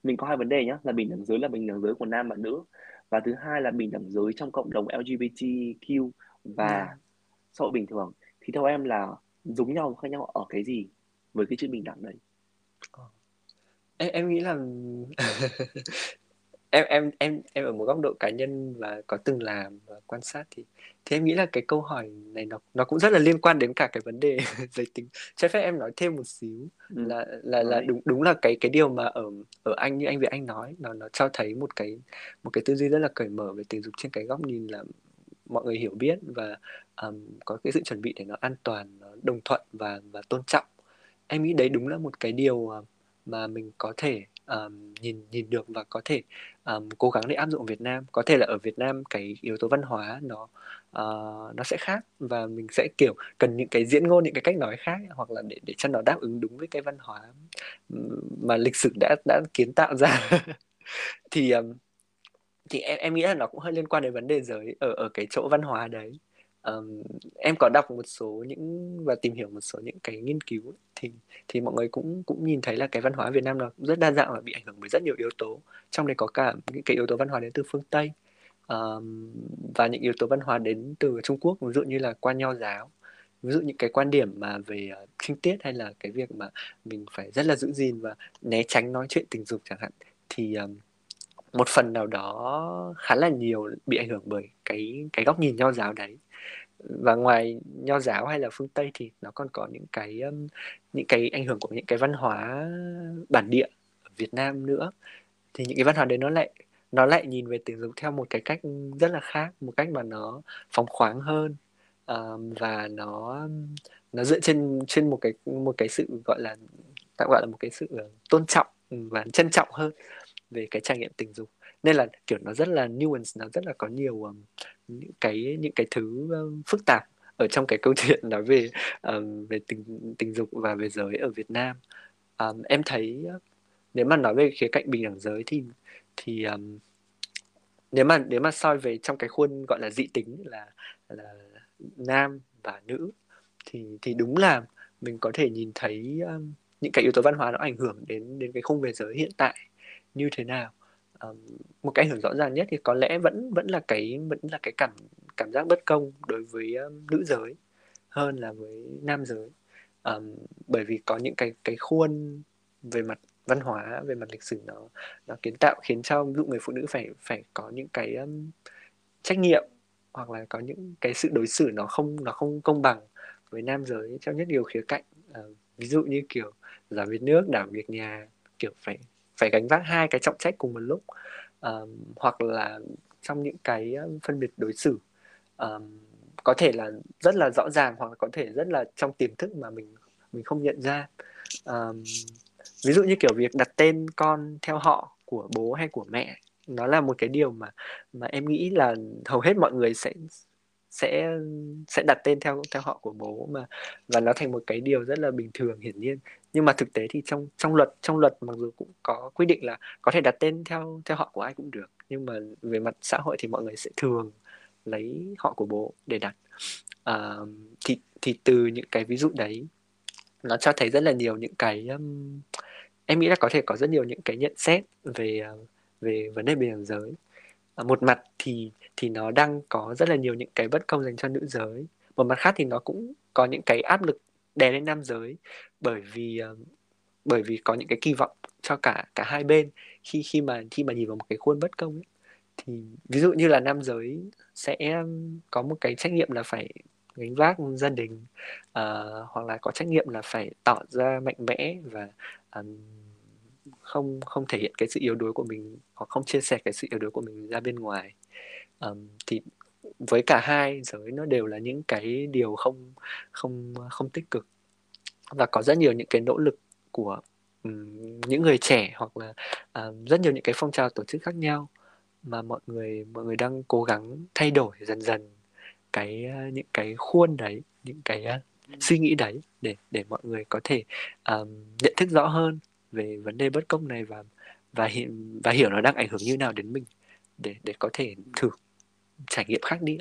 Mình có hai vấn đề nhé là bình đẳng giới là bình đẳng giới của nam và nữ và thứ hai là bình đẳng giới trong cộng đồng LGBTQ và Ừ. xã hội bình thường thì theo em là giống nhau khác nhau ở cái gì với cái chữ bình đẳng đấy Ờ. Em, em nghĩ là (laughs) em em em em ở một góc độ cá nhân và có từng làm và quan sát thì thì em nghĩ là cái câu hỏi này nó nó cũng rất là liên quan đến cả cái vấn đề (laughs) giới tính cho phép em nói thêm một xíu ừ. là là là đúng đúng là cái cái điều mà ở ở anh như anh Việt Anh nói nó nó cho thấy một cái một cái tư duy rất là cởi mở về tình dục trên cái góc nhìn là mọi người hiểu biết và um, có cái sự chuẩn bị để nó an toàn nó đồng thuận và và tôn trọng em nghĩ đấy đúng là một cái điều uh, mà mình có thể um, nhìn nhìn được và có thể um, cố gắng để áp dụng Việt Nam. Có thể là ở Việt Nam cái yếu tố văn hóa nó uh, nó sẽ khác và mình sẽ kiểu cần những cái diễn ngôn những cái cách nói khác hoặc là để để cho nó đáp ứng đúng với cái văn hóa mà lịch sử đã đã kiến tạo ra. (laughs) Thì um, thì em em nghĩ là nó cũng hơi liên quan đến vấn đề giới ở ở cái chỗ văn hóa đấy um, em có đọc một số những và tìm hiểu một số những cái nghiên cứu ấy, thì thì mọi người cũng cũng nhìn thấy là cái văn hóa Việt Nam nó cũng rất đa dạng và bị ảnh hưởng bởi rất nhiều yếu tố. Trong đấy có cả những cái yếu tố văn hóa đến từ phương Tây um, và những yếu tố văn hóa đến từ Trung Quốc. Ví dụ như là quan nho giáo. Ví dụ những cái quan điểm mà về ờ, uh, trinh tiết hay là cái việc mà mình phải rất là giữ gìn và né tránh nói chuyện tình dục chẳng hạn thì um, một phần nào đó khá là nhiều bị ảnh hưởng bởi cái cái góc nhìn nho giáo đấy và ngoài nho giáo hay là phương tây thì nó còn có những cái um, những cái ảnh hưởng của những cái văn hóa bản địa ở Việt Nam nữa. Thì những cái văn hóa đấy nó lại nó lại nhìn về tình dục theo một cái cách rất là khác một cách mà nó phóng khoáng hơn. Um, và nó nó dựa trên trên một cái một cái sự gọi là tạm gọi là một cái sự ờ, tôn trọng và trân trọng hơn về cái trải nghiệm tình dục nên là kiểu nó rất là nuance nó rất là có nhiều um, những cái những cái thứ um, phức tạp ở trong cái câu (laughs) chuyện nói về um, về tình tình dục và về giới ở Việt Nam. Um, em thấy nếu mà nói về khía cạnh bình đẳng giới thì thì um, nếu mà nếu mà soi về trong cái khuôn gọi là dị tính là là nam và nữ thì thì đúng là mình có thể nhìn thấy um, những cái yếu tố văn hóa nó ảnh hưởng đến đến cái khung về giới hiện tại như thế nào um, một cái ảnh hưởng rõ ràng nhất thì có lẽ vẫn vẫn là cái vẫn là cái cảm cảm giác bất công đối với um, nữ giới hơn là với nam giới. Um, bởi vì có những cái cái khuôn về mặt văn hóa về mặt lịch sử nó nó kiến tạo khiến cho ví dụ người phụ nữ phải phải có những cái um, trách nhiệm hoặc là có những cái sự đối xử nó không nó không công bằng với nam giới trong rất nhiều khía cạnh. Uh, ví dụ như kiểu làm việc nước đảm việc nhà kiểu phải phải gánh vác hai cái trọng trách cùng một lúc. Um, hoặc là trong những cái phân biệt đối xử um, có thể là rất là rõ ràng hoặc là có thể rất là trong tiềm thức mà mình mình không nhận ra. Um, ví dụ như kiểu việc đặt tên con theo họ của bố hay của mẹ nó là một cái điều mà mà em nghĩ là hầu hết mọi người sẽ sẽ sẽ đặt tên theo theo họ của bố mà và nó thành một cái điều rất là bình thường hiển nhiên nhưng mà thực tế thì trong trong luật trong luật mặc dù cũng có quy định là có thể đặt tên theo theo họ của ai cũng được nhưng mà về mặt xã hội thì mọi người sẽ thường lấy họ của bố để đặt. À, thì thì từ những cái ví dụ đấy nó cho thấy rất là nhiều những cái um, em nghĩ là có thể có rất nhiều những cái nhận xét về uh, về vấn đề bình đẳng giới. À, một mặt thì thì nó đang có rất là nhiều những cái bất công dành cho nữ giới một mặt khác thì nó cũng có những cái áp lực đè lên nam giới bởi vì ờ, bởi vì có những cái kỳ vọng cho cả cả hai bên khi khi mà khi mà nhìn vào một cái khuôn bất công ấy, thì ví dụ như là nam giới sẽ có một cái trách nhiệm là phải gánh vác gia đình uh, hoặc là có trách nhiệm là phải tỏ ra mạnh mẽ và um, không không thể hiện cái sự yếu đuối của mình hoặc không chia sẻ cái sự yếu đuối của mình ra bên ngoài. Um, thì với cả hai giới nó đều là những cái điều không không không tích cực. Và có rất nhiều những cái nỗ lực của um, những người trẻ hoặc là um, rất nhiều những cái phong trào tổ chức khác nhau mà mọi người mọi người đang cố gắng thay đổi dần dần cái những cái khuôn đấy những cái uh, suy nghĩ đấy để để mọi người có thể um, nhận thức rõ hơn về vấn đề bất công này và và hiện và hiểu nó đang ảnh hưởng như nào đến mình để để có thể thử trải nghiệm khác đi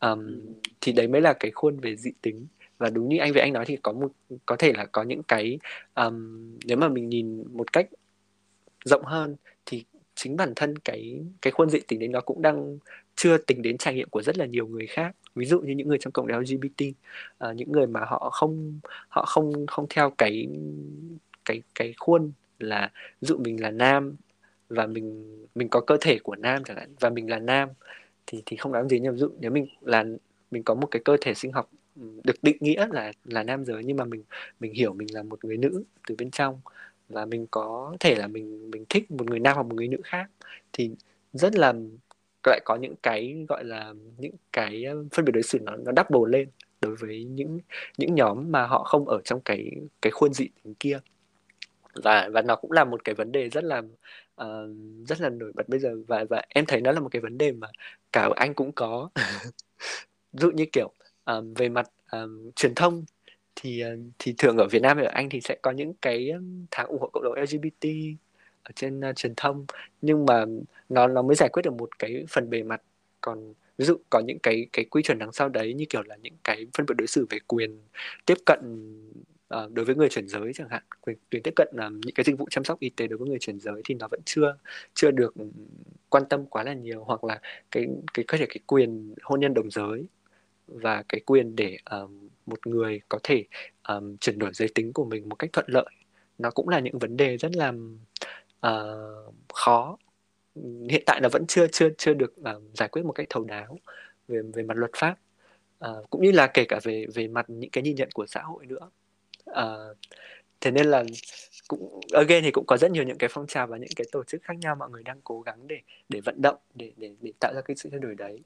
um, thì đấy mới là cái khuôn về dị tính. Và đúng như anh với anh nói thì có một có thể là có những cái um, nếu mà mình nhìn một cách rộng hơn thì chính bản thân cái cái khuôn dị tính đấy nó cũng đang chưa tính đến trải nghiệm của rất là nhiều người khác. Ví dụ như những người trong cộng đồng LGBT uh, ờ, những người mà họ không họ không không theo cái cái cái khuôn là dụ mình là nam và mình mình có cơ thể của nam chẳng hạn và mình là nam thì thì không đáng gì nhưng ví dụ nếu mình là, mình có một cái cơ thể sinh học ừ, được định nghĩa là là nam giới nhưng mà mình mình hiểu mình là một người nữ từ bên trong và mình có thể là mình mình thích một người nam hoặc một người nữ khác thì rất là lại có những cái gọi là những cái ờ, phân biệt đối xử nó nó double lên đối với những những nhóm mà họ không ở trong cái cái khuôn dị tính kia. Và và nó cũng là một cái vấn đề rất là uh, rất là nổi bật bây giờ. Và và em thấy nó là một cái vấn đề mà cả anh cũng có. (laughs) Ví dụ như kiểu um, về mặt um, truyền thông thì thì thường ở Việt Nam và ở Anh thì sẽ có những cái tháng ủng hộ cộng đồng LGBT ở trên uh, truyền thông. Nhưng mà nó nó mới giải quyết được một cái phần bề mặt. Còn ví dụ có những cái cái quy chuẩn đằng sau đấy như kiểu là những cái phân biệt đối xử về quyền tiếp cận uh, đối với người chuyển giới chẳng hạn quyền, tiếp cận uh, những cái dịch vụ chăm sóc y tế đối với người chuyển giới thì nó vẫn chưa chưa được quan tâm quá là nhiều hoặc là cái cái có thể cái quyền hôn nhân đồng giới và cái quyền để uh, một người có thể um, chuyển đổi giới tính của mình một cách thuận lợi nó cũng là những vấn đề rất là uh, khó. Hiện tại là vẫn chưa chưa chưa được uh, giải quyết một cách thấu đáo về về mặt luật pháp uh, cũng như là kể cả về về mặt những cái nhìn nhận của xã hội nữa uh, thế nên là cũng again thì cũng có rất nhiều những cái phong trào và những cái tổ chức khác nhau mọi người đang cố gắng để để vận động để để để tạo ra cái sự thay đổi đấy.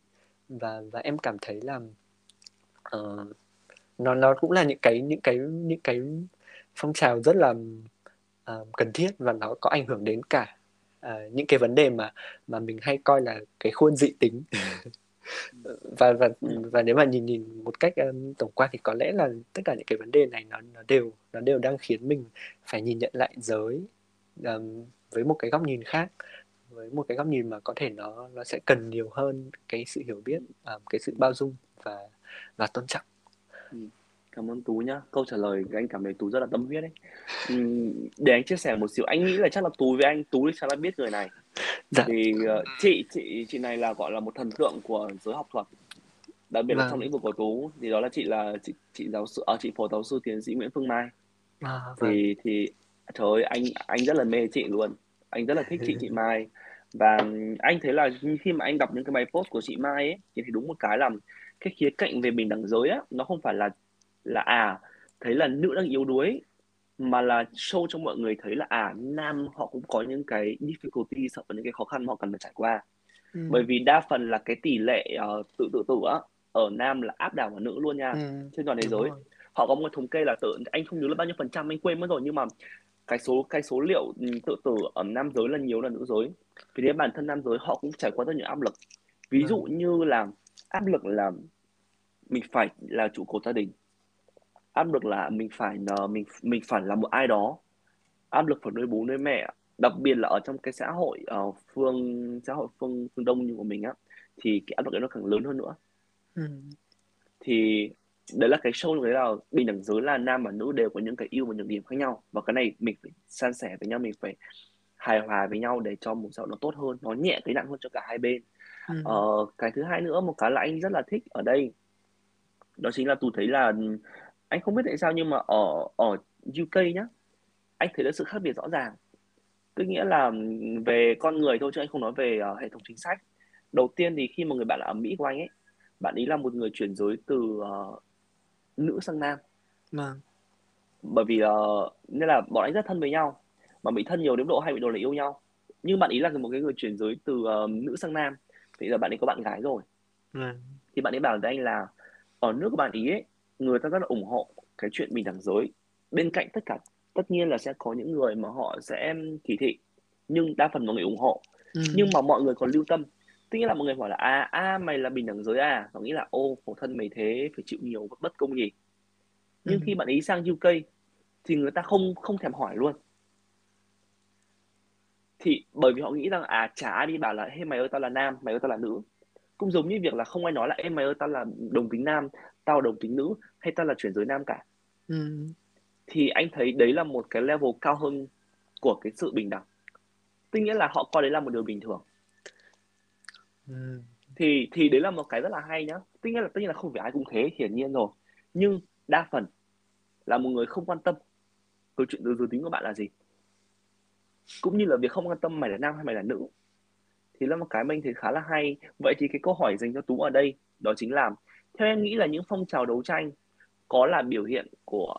Và và em cảm thấy là uh, nó nó cũng là những cái những cái những cái phong trào rất là uh, cần thiết và nó có ảnh hưởng đến cả uh, những cái vấn đề mà mà mình hay coi là cái khuôn dị tính. (laughs) (laughs) và và và nếu mà nhìn nhìn một cách um, tổng quan thì có lẽ là tất cả những cái vấn đề này nó nó đều nó đều đang khiến mình phải nhìn nhận lại giới um, với một cái góc nhìn khác với một cái góc nhìn mà có thể nó nó sẽ cần nhiều hơn cái sự hiểu biết um, cái sự bao dung và và tôn trọng Cảm ơn Tú nhá. Câu trả lời anh cảm thấy Tú rất là tâm huyết đấy. Ừm, để anh chia sẻ một xíu, anh nghĩ là chắc là Tú với anh, Tú chắc là biết người này. Dạ. Thì uh, chị chị chị này là gọi là một thần tượng của giới học thuật. Đặc biệt là trong vâng. lĩnh vực của Tú thì đó là chị là chị chị giáo sư à, chị phó giáo sư tiến sĩ Nguyễn Phương Mai. À, vâng. Thì thì trời ơi anh anh rất là mê chị luôn. Anh rất là thích chị chị (laughs) Mai. Và anh thấy là khi mà anh đọc những cái bài post của chị Mai ấy thì đúng một cái là cái khía cạnh về bình đẳng giới á nó không phải là là à thấy là nữ đang yếu đuối mà là show cho mọi người thấy là à nam họ cũng có những cái difficulty hoặc những cái khó khăn mà họ cần phải trải qua ừ. bởi vì đa phần là cái tỷ lệ uh, tự tự tử á ở nam là áp đảo vào nữ luôn nha ừ. trên toàn thế giới họ có một thống kê là tự anh không nhớ là bao nhiêu phần trăm anh quên mất rồi nhưng mà cái số cái số liệu ừ, tự tử ở nam giới là nhiều là nữ giới vì thế bản thân nam giới họ cũng trải qua rất nhiều áp lực ví dụ ừ. như là áp lực là mình phải là trụ cột gia đình áp lực là mình phải ờ, mình mình phải là một ai đó. Áp lực phải nuôi bố nuôi mẹ. Đặc biệt là ở trong cái xã hội uh, phương xã hội phương phương đông như của mình á thì cái áp lực đấy nó càng lớn hơn nữa. Ừ. thì đấy là cái show đấy là bình đẳng giới là nam và nữ đều có những cái ưu và nhược điểm khác nhau. Và cái này mình phải san sẻ với nhau mình phải hài hòa với nhau để cho một xã hội nó tốt hơn nó nhẹ cái nặng hơn cho cả hai bên. Ừ. ờ, cái thứ hai nữa một cái là anh rất là thích ở đây đó chính là tôi thấy là anh không biết tại sao nhưng mà ở ở UK nhá anh thấy được sự khác biệt rõ ràng. Tức nghĩa là về con người thôi chứ anh không nói về uh, hệ thống chính sách. Đầu tiên thì khi mà người bạn ở Mỹ của anh ấy bạn ấy là một người chuyển giới từ uh, nữ sang nam. Vâng. Bởi vì uh, nên là bọn anh rất thân với nhau mà bị thân nhiều đến độ hay bị đồ là yêu nhau. Nhưng bạn ấy là một cái người chuyển giới từ uh, nữ sang nam. Thì giờ bạn ấy có bạn gái rồi. Vâng. thì bạn ấy bảo với anh là ở nước của bạn ý ấy người ta rất là ủng hộ cái chuyện bình đẳng giới. Bên cạnh tất cả tất nhiên là sẽ có những người mà họ sẽ kỳ thị nhưng đa phần mọi người ủng hộ. Ừ. nhưng mà mọi người còn lưu tâm. Tức là mọi người hỏi là à à mày là bình đẳng giới à? Họ nghĩ là ô khổ thân mày thế phải chịu nhiều bất công gì? Nhưng ừ. khi bạn ý sang UK thì người ta không không thèm hỏi luôn. Thì bởi vì họ nghĩ rằng à chả đi bảo là hey mày ơi tao là nam mày ơi tao là nữ. Cũng giống như việc là không ai nói là em mày ơi tao là đồng tính nam tao đồng tính nữ hay tao là chuyển giới nam cả? Ừ. thì anh thấy đấy là một cái level cao hơn của cái sự bình đẳng. Tức nghĩa là họ coi đấy là một điều bình thường. Ừ. thì thì đấy là một cái rất là hay nhá. Tất nhiên là tất nhiên là không phải ai cũng thế hiển nhiên rồi. Nhưng đa phần là một người không quan tâm câu chuyện từ giới tính của bạn là gì. Cũng như là việc không quan tâm mày là nam hay mày là nữ. Thì là một cái mình thấy khá là hay. Vậy thì cái câu hỏi dành cho tú ở đây đó chính là theo em nghĩ là những phong trào đấu tranh có là biểu hiện của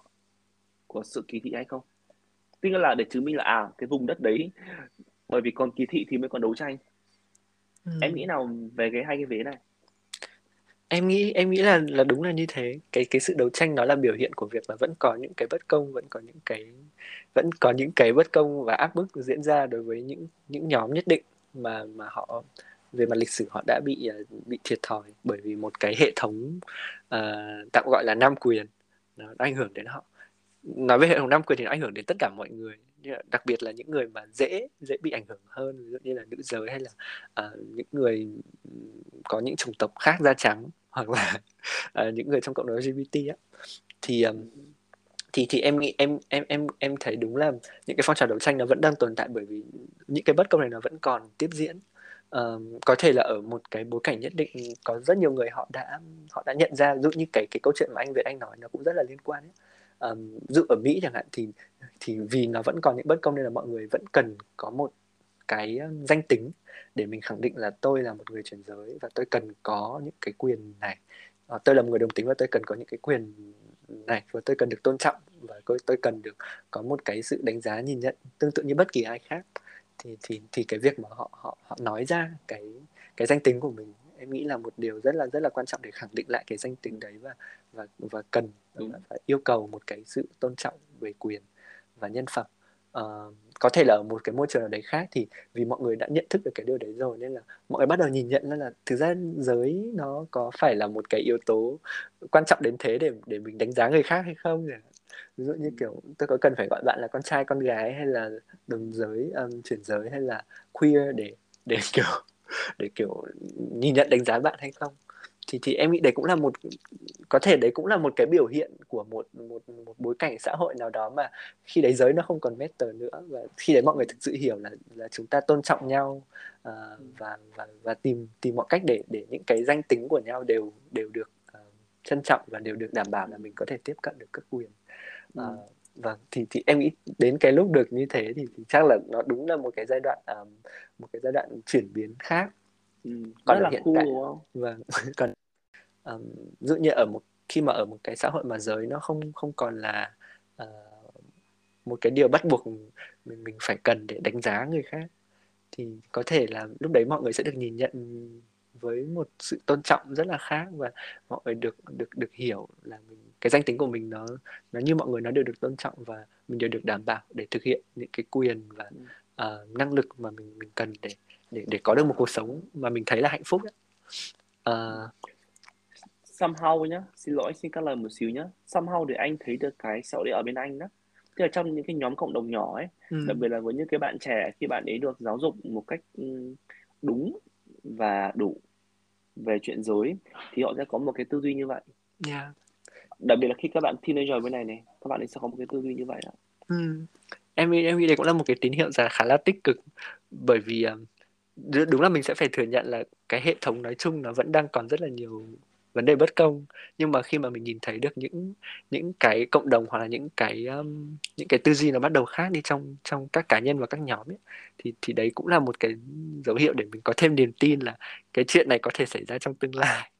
của sự kỳ thị hay không? Tức là để chứng minh là à cái vùng đất đấy bởi vì còn kỳ thị thì mới còn đấu tranh. Ừ. em nghĩ nào về cái hai cái vế này? Em nghĩ em nghĩ là là đúng là như thế. Cái cái sự đấu tranh nó là biểu hiện của việc là vẫn có những cái bất công vẫn có những cái vẫn có những cái bất công và áp bức diễn ra đối với những những nhóm nhất định mà mà họ về mặt lịch sử họ đã bị ờ, bị thiệt thòi bởi vì một cái hệ thống uh, tạm gọi là nam quyền nó ảnh hưởng đến họ. Nói về hệ thống nam quyền thì nó ảnh hưởng đến tất cả mọi người đặc biệt là những người mà dễ dễ bị ảnh hưởng hơn ví dụ như là nữ giới hay là uh, những người có những chủng tộc khác da trắng (laughs) hoặc là uh, những người trong cộng đồng LGBT á. Thì um, thì thì em nghĩ em em em em thấy đúng là những cái phong trào đấu tranh nó vẫn đang tồn tại bởi vì những cái bất công này nó vẫn còn tiếp diễn có thể là ở một cái bối cảnh nhất định có rất nhiều người họ đã họ đã nhận ra dụ như cái cái câu chuyện mà anh Việt Anh nói nó cũng rất là liên quan ấy. Um, dụ ở Mỹ chẳng hạn thì thì vì nó vẫn còn những bất công nên là mọi người vẫn cần có một cái danh tính để mình khẳng định là tôi là một người chuyển giới và tôi cần có những cái quyền này à, tôi là một người đồng tính và tôi cần có những cái quyền này và tôi cần được tôn trọng và tôi tôi cần được có một cái sự đánh giá nhìn nhận tương tự như bất kỳ ai khác thì thì thì cái việc mà họ họ họ nói ra cái cái danh tính của mình em nghĩ là một điều rất là rất là quan trọng để khẳng định lại cái danh tính đấy và và và cần và phải yêu cầu một cái sự tôn trọng về quyền và nhân phẩm. Uh, có thể là ở một cái môi trường nào đấy khác thì vì mọi người đã nhận thức được cái điều đấy rồi nên là mọi người bắt đầu nhìn nhận ra là thực ra giới nó có phải là một cái yếu tố quan trọng đến thế để để mình đánh giá người khác hay không ví dụ như kiểu tôi có cần phải gọi bạn là con trai con gái hay là đồng giới um, chuyển giới hay là queer để để (laughs) kiểu để kiểu nhìn nhận đánh giá bạn hay không? Thì thì em nghĩ đấy cũng là một có thể đấy cũng là một cái biểu hiện của một một một bối cảnh xã hội nào đó mà khi đấy giới nó không còn matter nữa và khi đấy mọi người thực sự hiểu là là chúng ta tôn trọng nhau uh, và và và tìm tìm mọi cách để để những cái danh tính của nhau đều đều được trân trọng và đều được đảm bảo là mình có thể tiếp cận được các quyền ừ. vâng thì thì em nghĩ đến cái lúc được như thế thì, thì chắc là nó đúng là một cái giai đoạn um, một cái giai đoạn chuyển biến khác ừ, còn là hiện cool, tại không? vâng (laughs) còn um, dụ như ở một khi mà ở một cái xã hội mà giới nó không không còn là uh, một cái điều bắt buộc mình mình phải cần để đánh giá người khác thì có thể là lúc đấy mọi người sẽ được nhìn nhận với một sự tôn trọng rất là khác và mọi người được được được hiểu là mình cái danh tính của mình nó nó như mọi người nó đều được tôn trọng và mình đều được đảm bảo để thực hiện những cái quyền và uh, năng lực mà mình mình cần để để để có được một cuộc sống mà mình thấy là hạnh phúc ấy. Uh, somehow nhá xin lỗi xin cắt lời một xíu nhá somehow để anh thấy được cái xã hội ở bên anh đó tức là trong những cái nhóm cộng đồng nhỏ ấy ừ. đặc biệt là với những cái bạn trẻ khi bạn ấy được giáo dục một cách ừ, đúng và đủ về chuyện giới thì họ sẽ có một cái tư duy như vậy yeah. đặc biệt là khi các bạn teenager bên này này các bạn ấy sẽ có một cái tư duy như vậy đó ừ. em nghĩ em nghĩ đây cũng là một cái tín hiệu khá là tích cực bởi vì đúng là mình sẽ phải thừa nhận là cái hệ thống nói chung nó vẫn đang còn rất là nhiều vấn đề bất công. Nhưng mà khi mà mình nhìn thấy được những những cái cộng đồng hoặc là những cái um, những cái tư duy nó bắt đầu khác đi trong trong các cá nhân và các nhóm ấy thì thì đấy cũng là một cái dấu hiệu để mình có thêm niềm tin là cái chuyện này có thể xảy ra trong tương lai.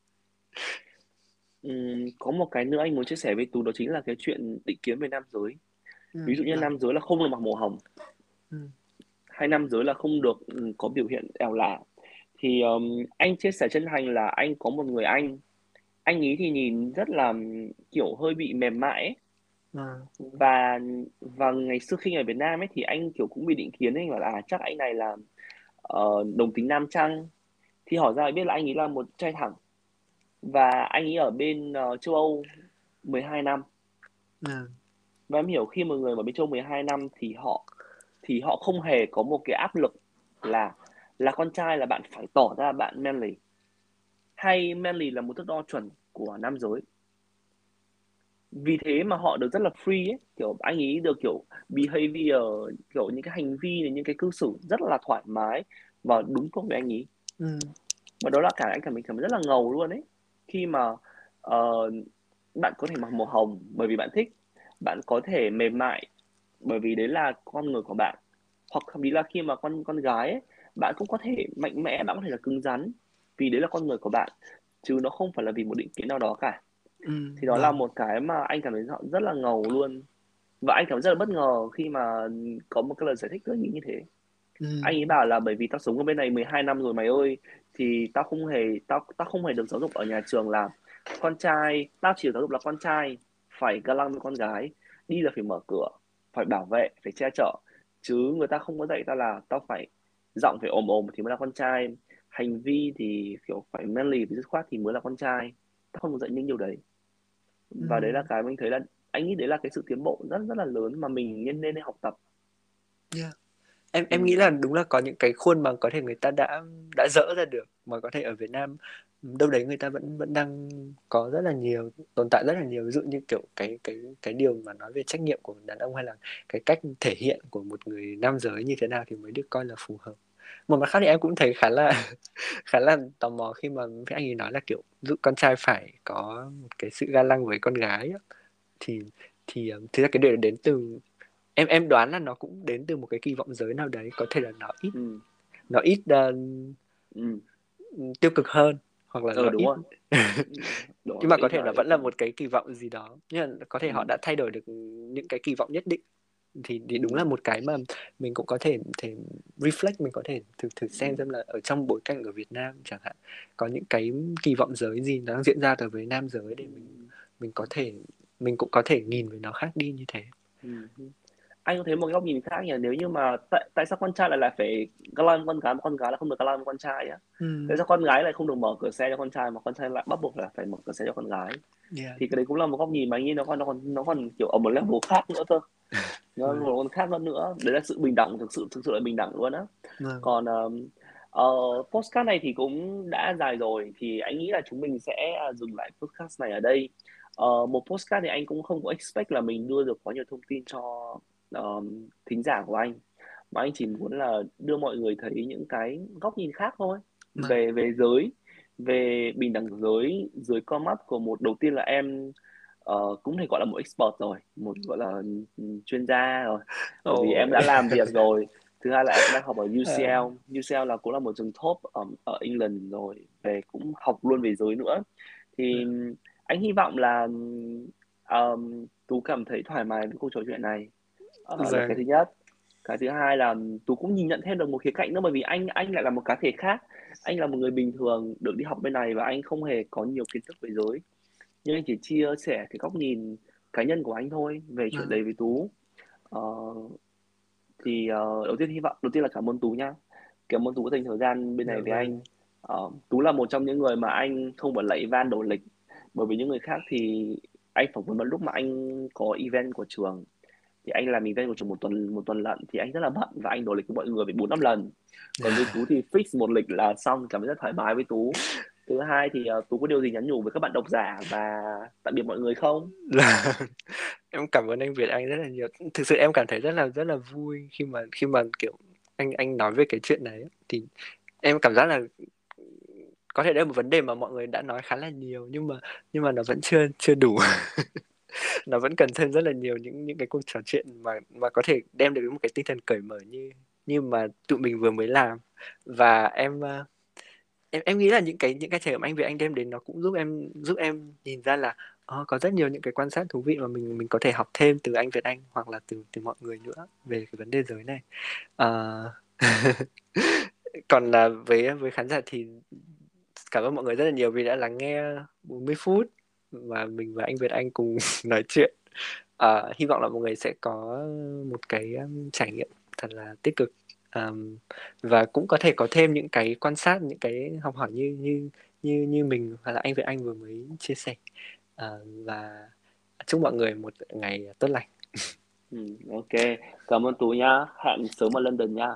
Uhm, có một cái nữa anh muốn chia sẻ với tú đó chính là cái chuyện định kiến về nam giới. Ừ, ví dụ như nam giới là không được mặc màu hồng. Ừ. hay nam giới là không được có biểu hiện eo lả thì um, anh chia sẻ chân thành là anh có một người anh anh ấy thì nhìn rất là kiểu hơi bị mềm mại ấy. À. và và ngày xưa khi ở Việt Nam ấy thì anh kiểu cũng bị định kiến ấy bảo là à, chắc anh này là uh, đồng tính nam chăng thì hỏi ra biết là anh ấy là một trai thẳng và anh ấy ở bên uh, châu Âu 12 năm à. và em hiểu khi một người ở bên châu 12 năm thì họ thì họ không hề có một cái áp lực là là con trai là bạn phải tỏ ra bạn manly hay manly là một thước đo chuẩn của nam giới? Vì thế mà họ được rất là free ấy. Kiểu anh ấy được kiểu behavior kiểu những cái hành vi những cái cư xử rất là thoải mái và đúng công với anh ấy ừ. và đó là cả anh cảm mình cảm thấy rất là ngầu luôn ấy. Khi mà uh, bạn có thể mặc màu hồng bởi vì bạn thích bạn có thể mềm mại bởi vì đấy là con người của bạn hoặc thậm chí là khi mà con con gái ấy, bạn cũng có thể mạnh mẽ bạn có thể là cứng rắn vì đấy là con người của bạn chứ nó không phải là vì một định kiến nào đó cả. Ừ, thì đó vâng. là một cái mà anh cảm thấy rất là ngầu luôn. Và anh cảm thấy rất là bất ngờ khi mà có một cái lời giải thích rất như thế. Ừ. anh ấy bảo là bởi vì tao sống ở bên này 12 năm rồi mày ơi thì tao không hề tao tao không hề được giáo dục ở nhà trường là con trai tao chỉ được giáo dục là con trai phải ga lăng với con gái đi là phải mở cửa phải bảo vệ phải che chở. Chứ người ta không có dạy tao là tao phải giọng phải ồm ồm thì mới là con trai hành vi thì kiểu phải manly với dứt khoát thì mới là con trai ta không dạy những điều đấy và ừ. đấy là cái mình thấy là anh nghĩ đấy là cái sự tiến bộ rất rất là lớn mà mình nên nên học tập yeah. em em ừ. nghĩ là đúng là có những cái khuôn mà có thể người ta đã đã dỡ ra được mà có thể ở Việt Nam đâu đấy người ta vẫn vẫn đang có rất là nhiều tồn tại rất là nhiều ví dụ như kiểu cái cái cái điều mà nói về trách nhiệm của đàn ông hay là cái cách thể hiện của một người nam giới như thế nào thì mới được coi là phù hợp một mặt khác thì em cũng thấy khá là (laughs) khá là tò mò khi mà với anh ấy nói là kiểu dụ con trai phải có một cái sự ga lăng với con gái thì thì ờ, thực ra cái điều đến từ em em đoán là nó cũng đến từ một cái kỳ vọng giới nào đấy có thể là nó ít ừ. nó ít uh, ừ. tiêu cực hơn hoặc là ờ nó đúng ít rồi (laughs) đúng nhưng mà có thể ít vẫn là một cái kỳ vọng gì đó nhưng mà có thể họ ừ. đã thay đổi được những cái kỳ vọng nhất định thì thì đúng là một cái mà mình cũng có thể thể reflect mình có thể thử thử xem Ừ. xem là ở trong bối cảnh ở Việt Nam chẳng hạn có những cái kỳ vọng giới gì nó đang diễn ra đối với nam giới để mình Ừ. mình có thể mình cũng có thể nhìn với nó khác đi như thế Ừ. anh có thấy một góc nhìn khác nhỉ nếu như mà tại tại sao con trai lại là phải ga lăng con gái mà con gái là không được ga lăng với con trai á tại ừ. sao con gái lại không được mở cửa xe cho con trai mà con trai lại bắt buộc là phải mở cửa xe cho con gái yeah. thì cái đấy cũng là một góc nhìn mà anh nghĩ nó còn nó còn nó còn kiểu ở một level khác nữa cơ (laughs) Vâng, một khác hơn nữa. Đấy là sự bình đẳng thực sự thực sự là bình đẳng luôn á. Vâng. còn um, uh, postcard này thì cũng đã dài rồi thì anh nghĩ là chúng mình sẽ uh, dừng lại podcast này ở đây. Uh, một postcard thì anh cũng không có expect là mình đưa được quá nhiều thông tin cho um, thính giả của anh. Mà anh chỉ muốn là đưa mọi người thấy những cái góc nhìn khác thôi. Vâng. về về giới về bình đẳng giới dưới con mắt của một đầu tiên là em uh, cũng thể gọi là một expert rồi một gọi là chuyên gia rồi. Bởi vì em đã làm việc rồi. Thứ hai là em đang học ở À, UCL UCL là cũng là một trường top ở, ở England rồi về cũng học luôn về giới nữa. Thì anh hy vọng là um, tú cảm thấy thoải mái với cuộc trò chuyện này. Là cái thứ nhất. Cái thứ hai là tú cũng nhìn nhận thêm được một khía cạnh nữa bởi vì anh anh lại là một cá thể khác. Anh là một người bình thường được đi học bên này và anh không hề có nhiều kiến thức về giới nhưng anh chỉ chia sẻ cái góc nhìn cá nhân của anh thôi về chuyện Vâng. đấy với tú. Ờ, thì ờ, đầu tiên hy vọng đầu tiên là cảm ơn tú nha cảm ơn tú đã dành thời gian bên Dạ này với vâng. anh. Ờ, tú là một trong những người mà anh không phải lạy van đổ lịch. Bởi vì những người khác thì anh phỏng vấn vào lúc mà anh có event của trường. Thì anh làm event của trường một tuần một tuần lận thì anh rất là bận và anh đổ lịch với mọi người phải bốn năm lần. Còn với tú thì fix một lịch là xong cảm thấy rất thoải mái với tú thứ hai thì uh, tú có điều gì nhắn nhủ với các bạn độc giả và tạm biệt mọi người không? (laughs) Là em cảm ơn anh Việt Anh rất là nhiều. Thực sự em cảm thấy rất là rất là vui khi mà khi mà kiểu anh anh nói về cái chuyện này thì em cảm giác là có thể đây là một vấn đề mà mọi người đã nói khá là nhiều nhưng mà nhưng mà nó vẫn chưa chưa đủ. (laughs) Nó vẫn cần thêm rất là nhiều những những cái cuộc trò chuyện mà mà có thể đem được một cái tinh thần cởi mở như như mà tụi mình vừa mới làm. Và em uh, em em nghĩ là những cái những cái trải nghiệm anh Việt Anh đem đến nó cũng giúp em giúp em nhìn ra là uh, có rất nhiều những cái quan sát thú vị mà mình mình có thể học thêm từ anh Việt Anh hoặc là từ từ mọi người nữa về cái vấn đề giới này. Uh, (laughs) còn là với với khán giả thì cảm ơn mọi người rất là nhiều vì đã lắng nghe 40 phút và mình và anh Việt Anh cùng (laughs) nói chuyện. Uh, hy vọng là mọi người sẽ có một cái trải nghiệm thật là tích cực um, và cũng có thể có thêm những cái quan sát những cái học hỏi như như như như mình hoặc là anh với Anh vừa mới chia sẻ. Uh, và chúc mọi người một ngày tốt lành. Ừ, ok. Cảm ơn tú nhá. Hẹn sớm ở London nha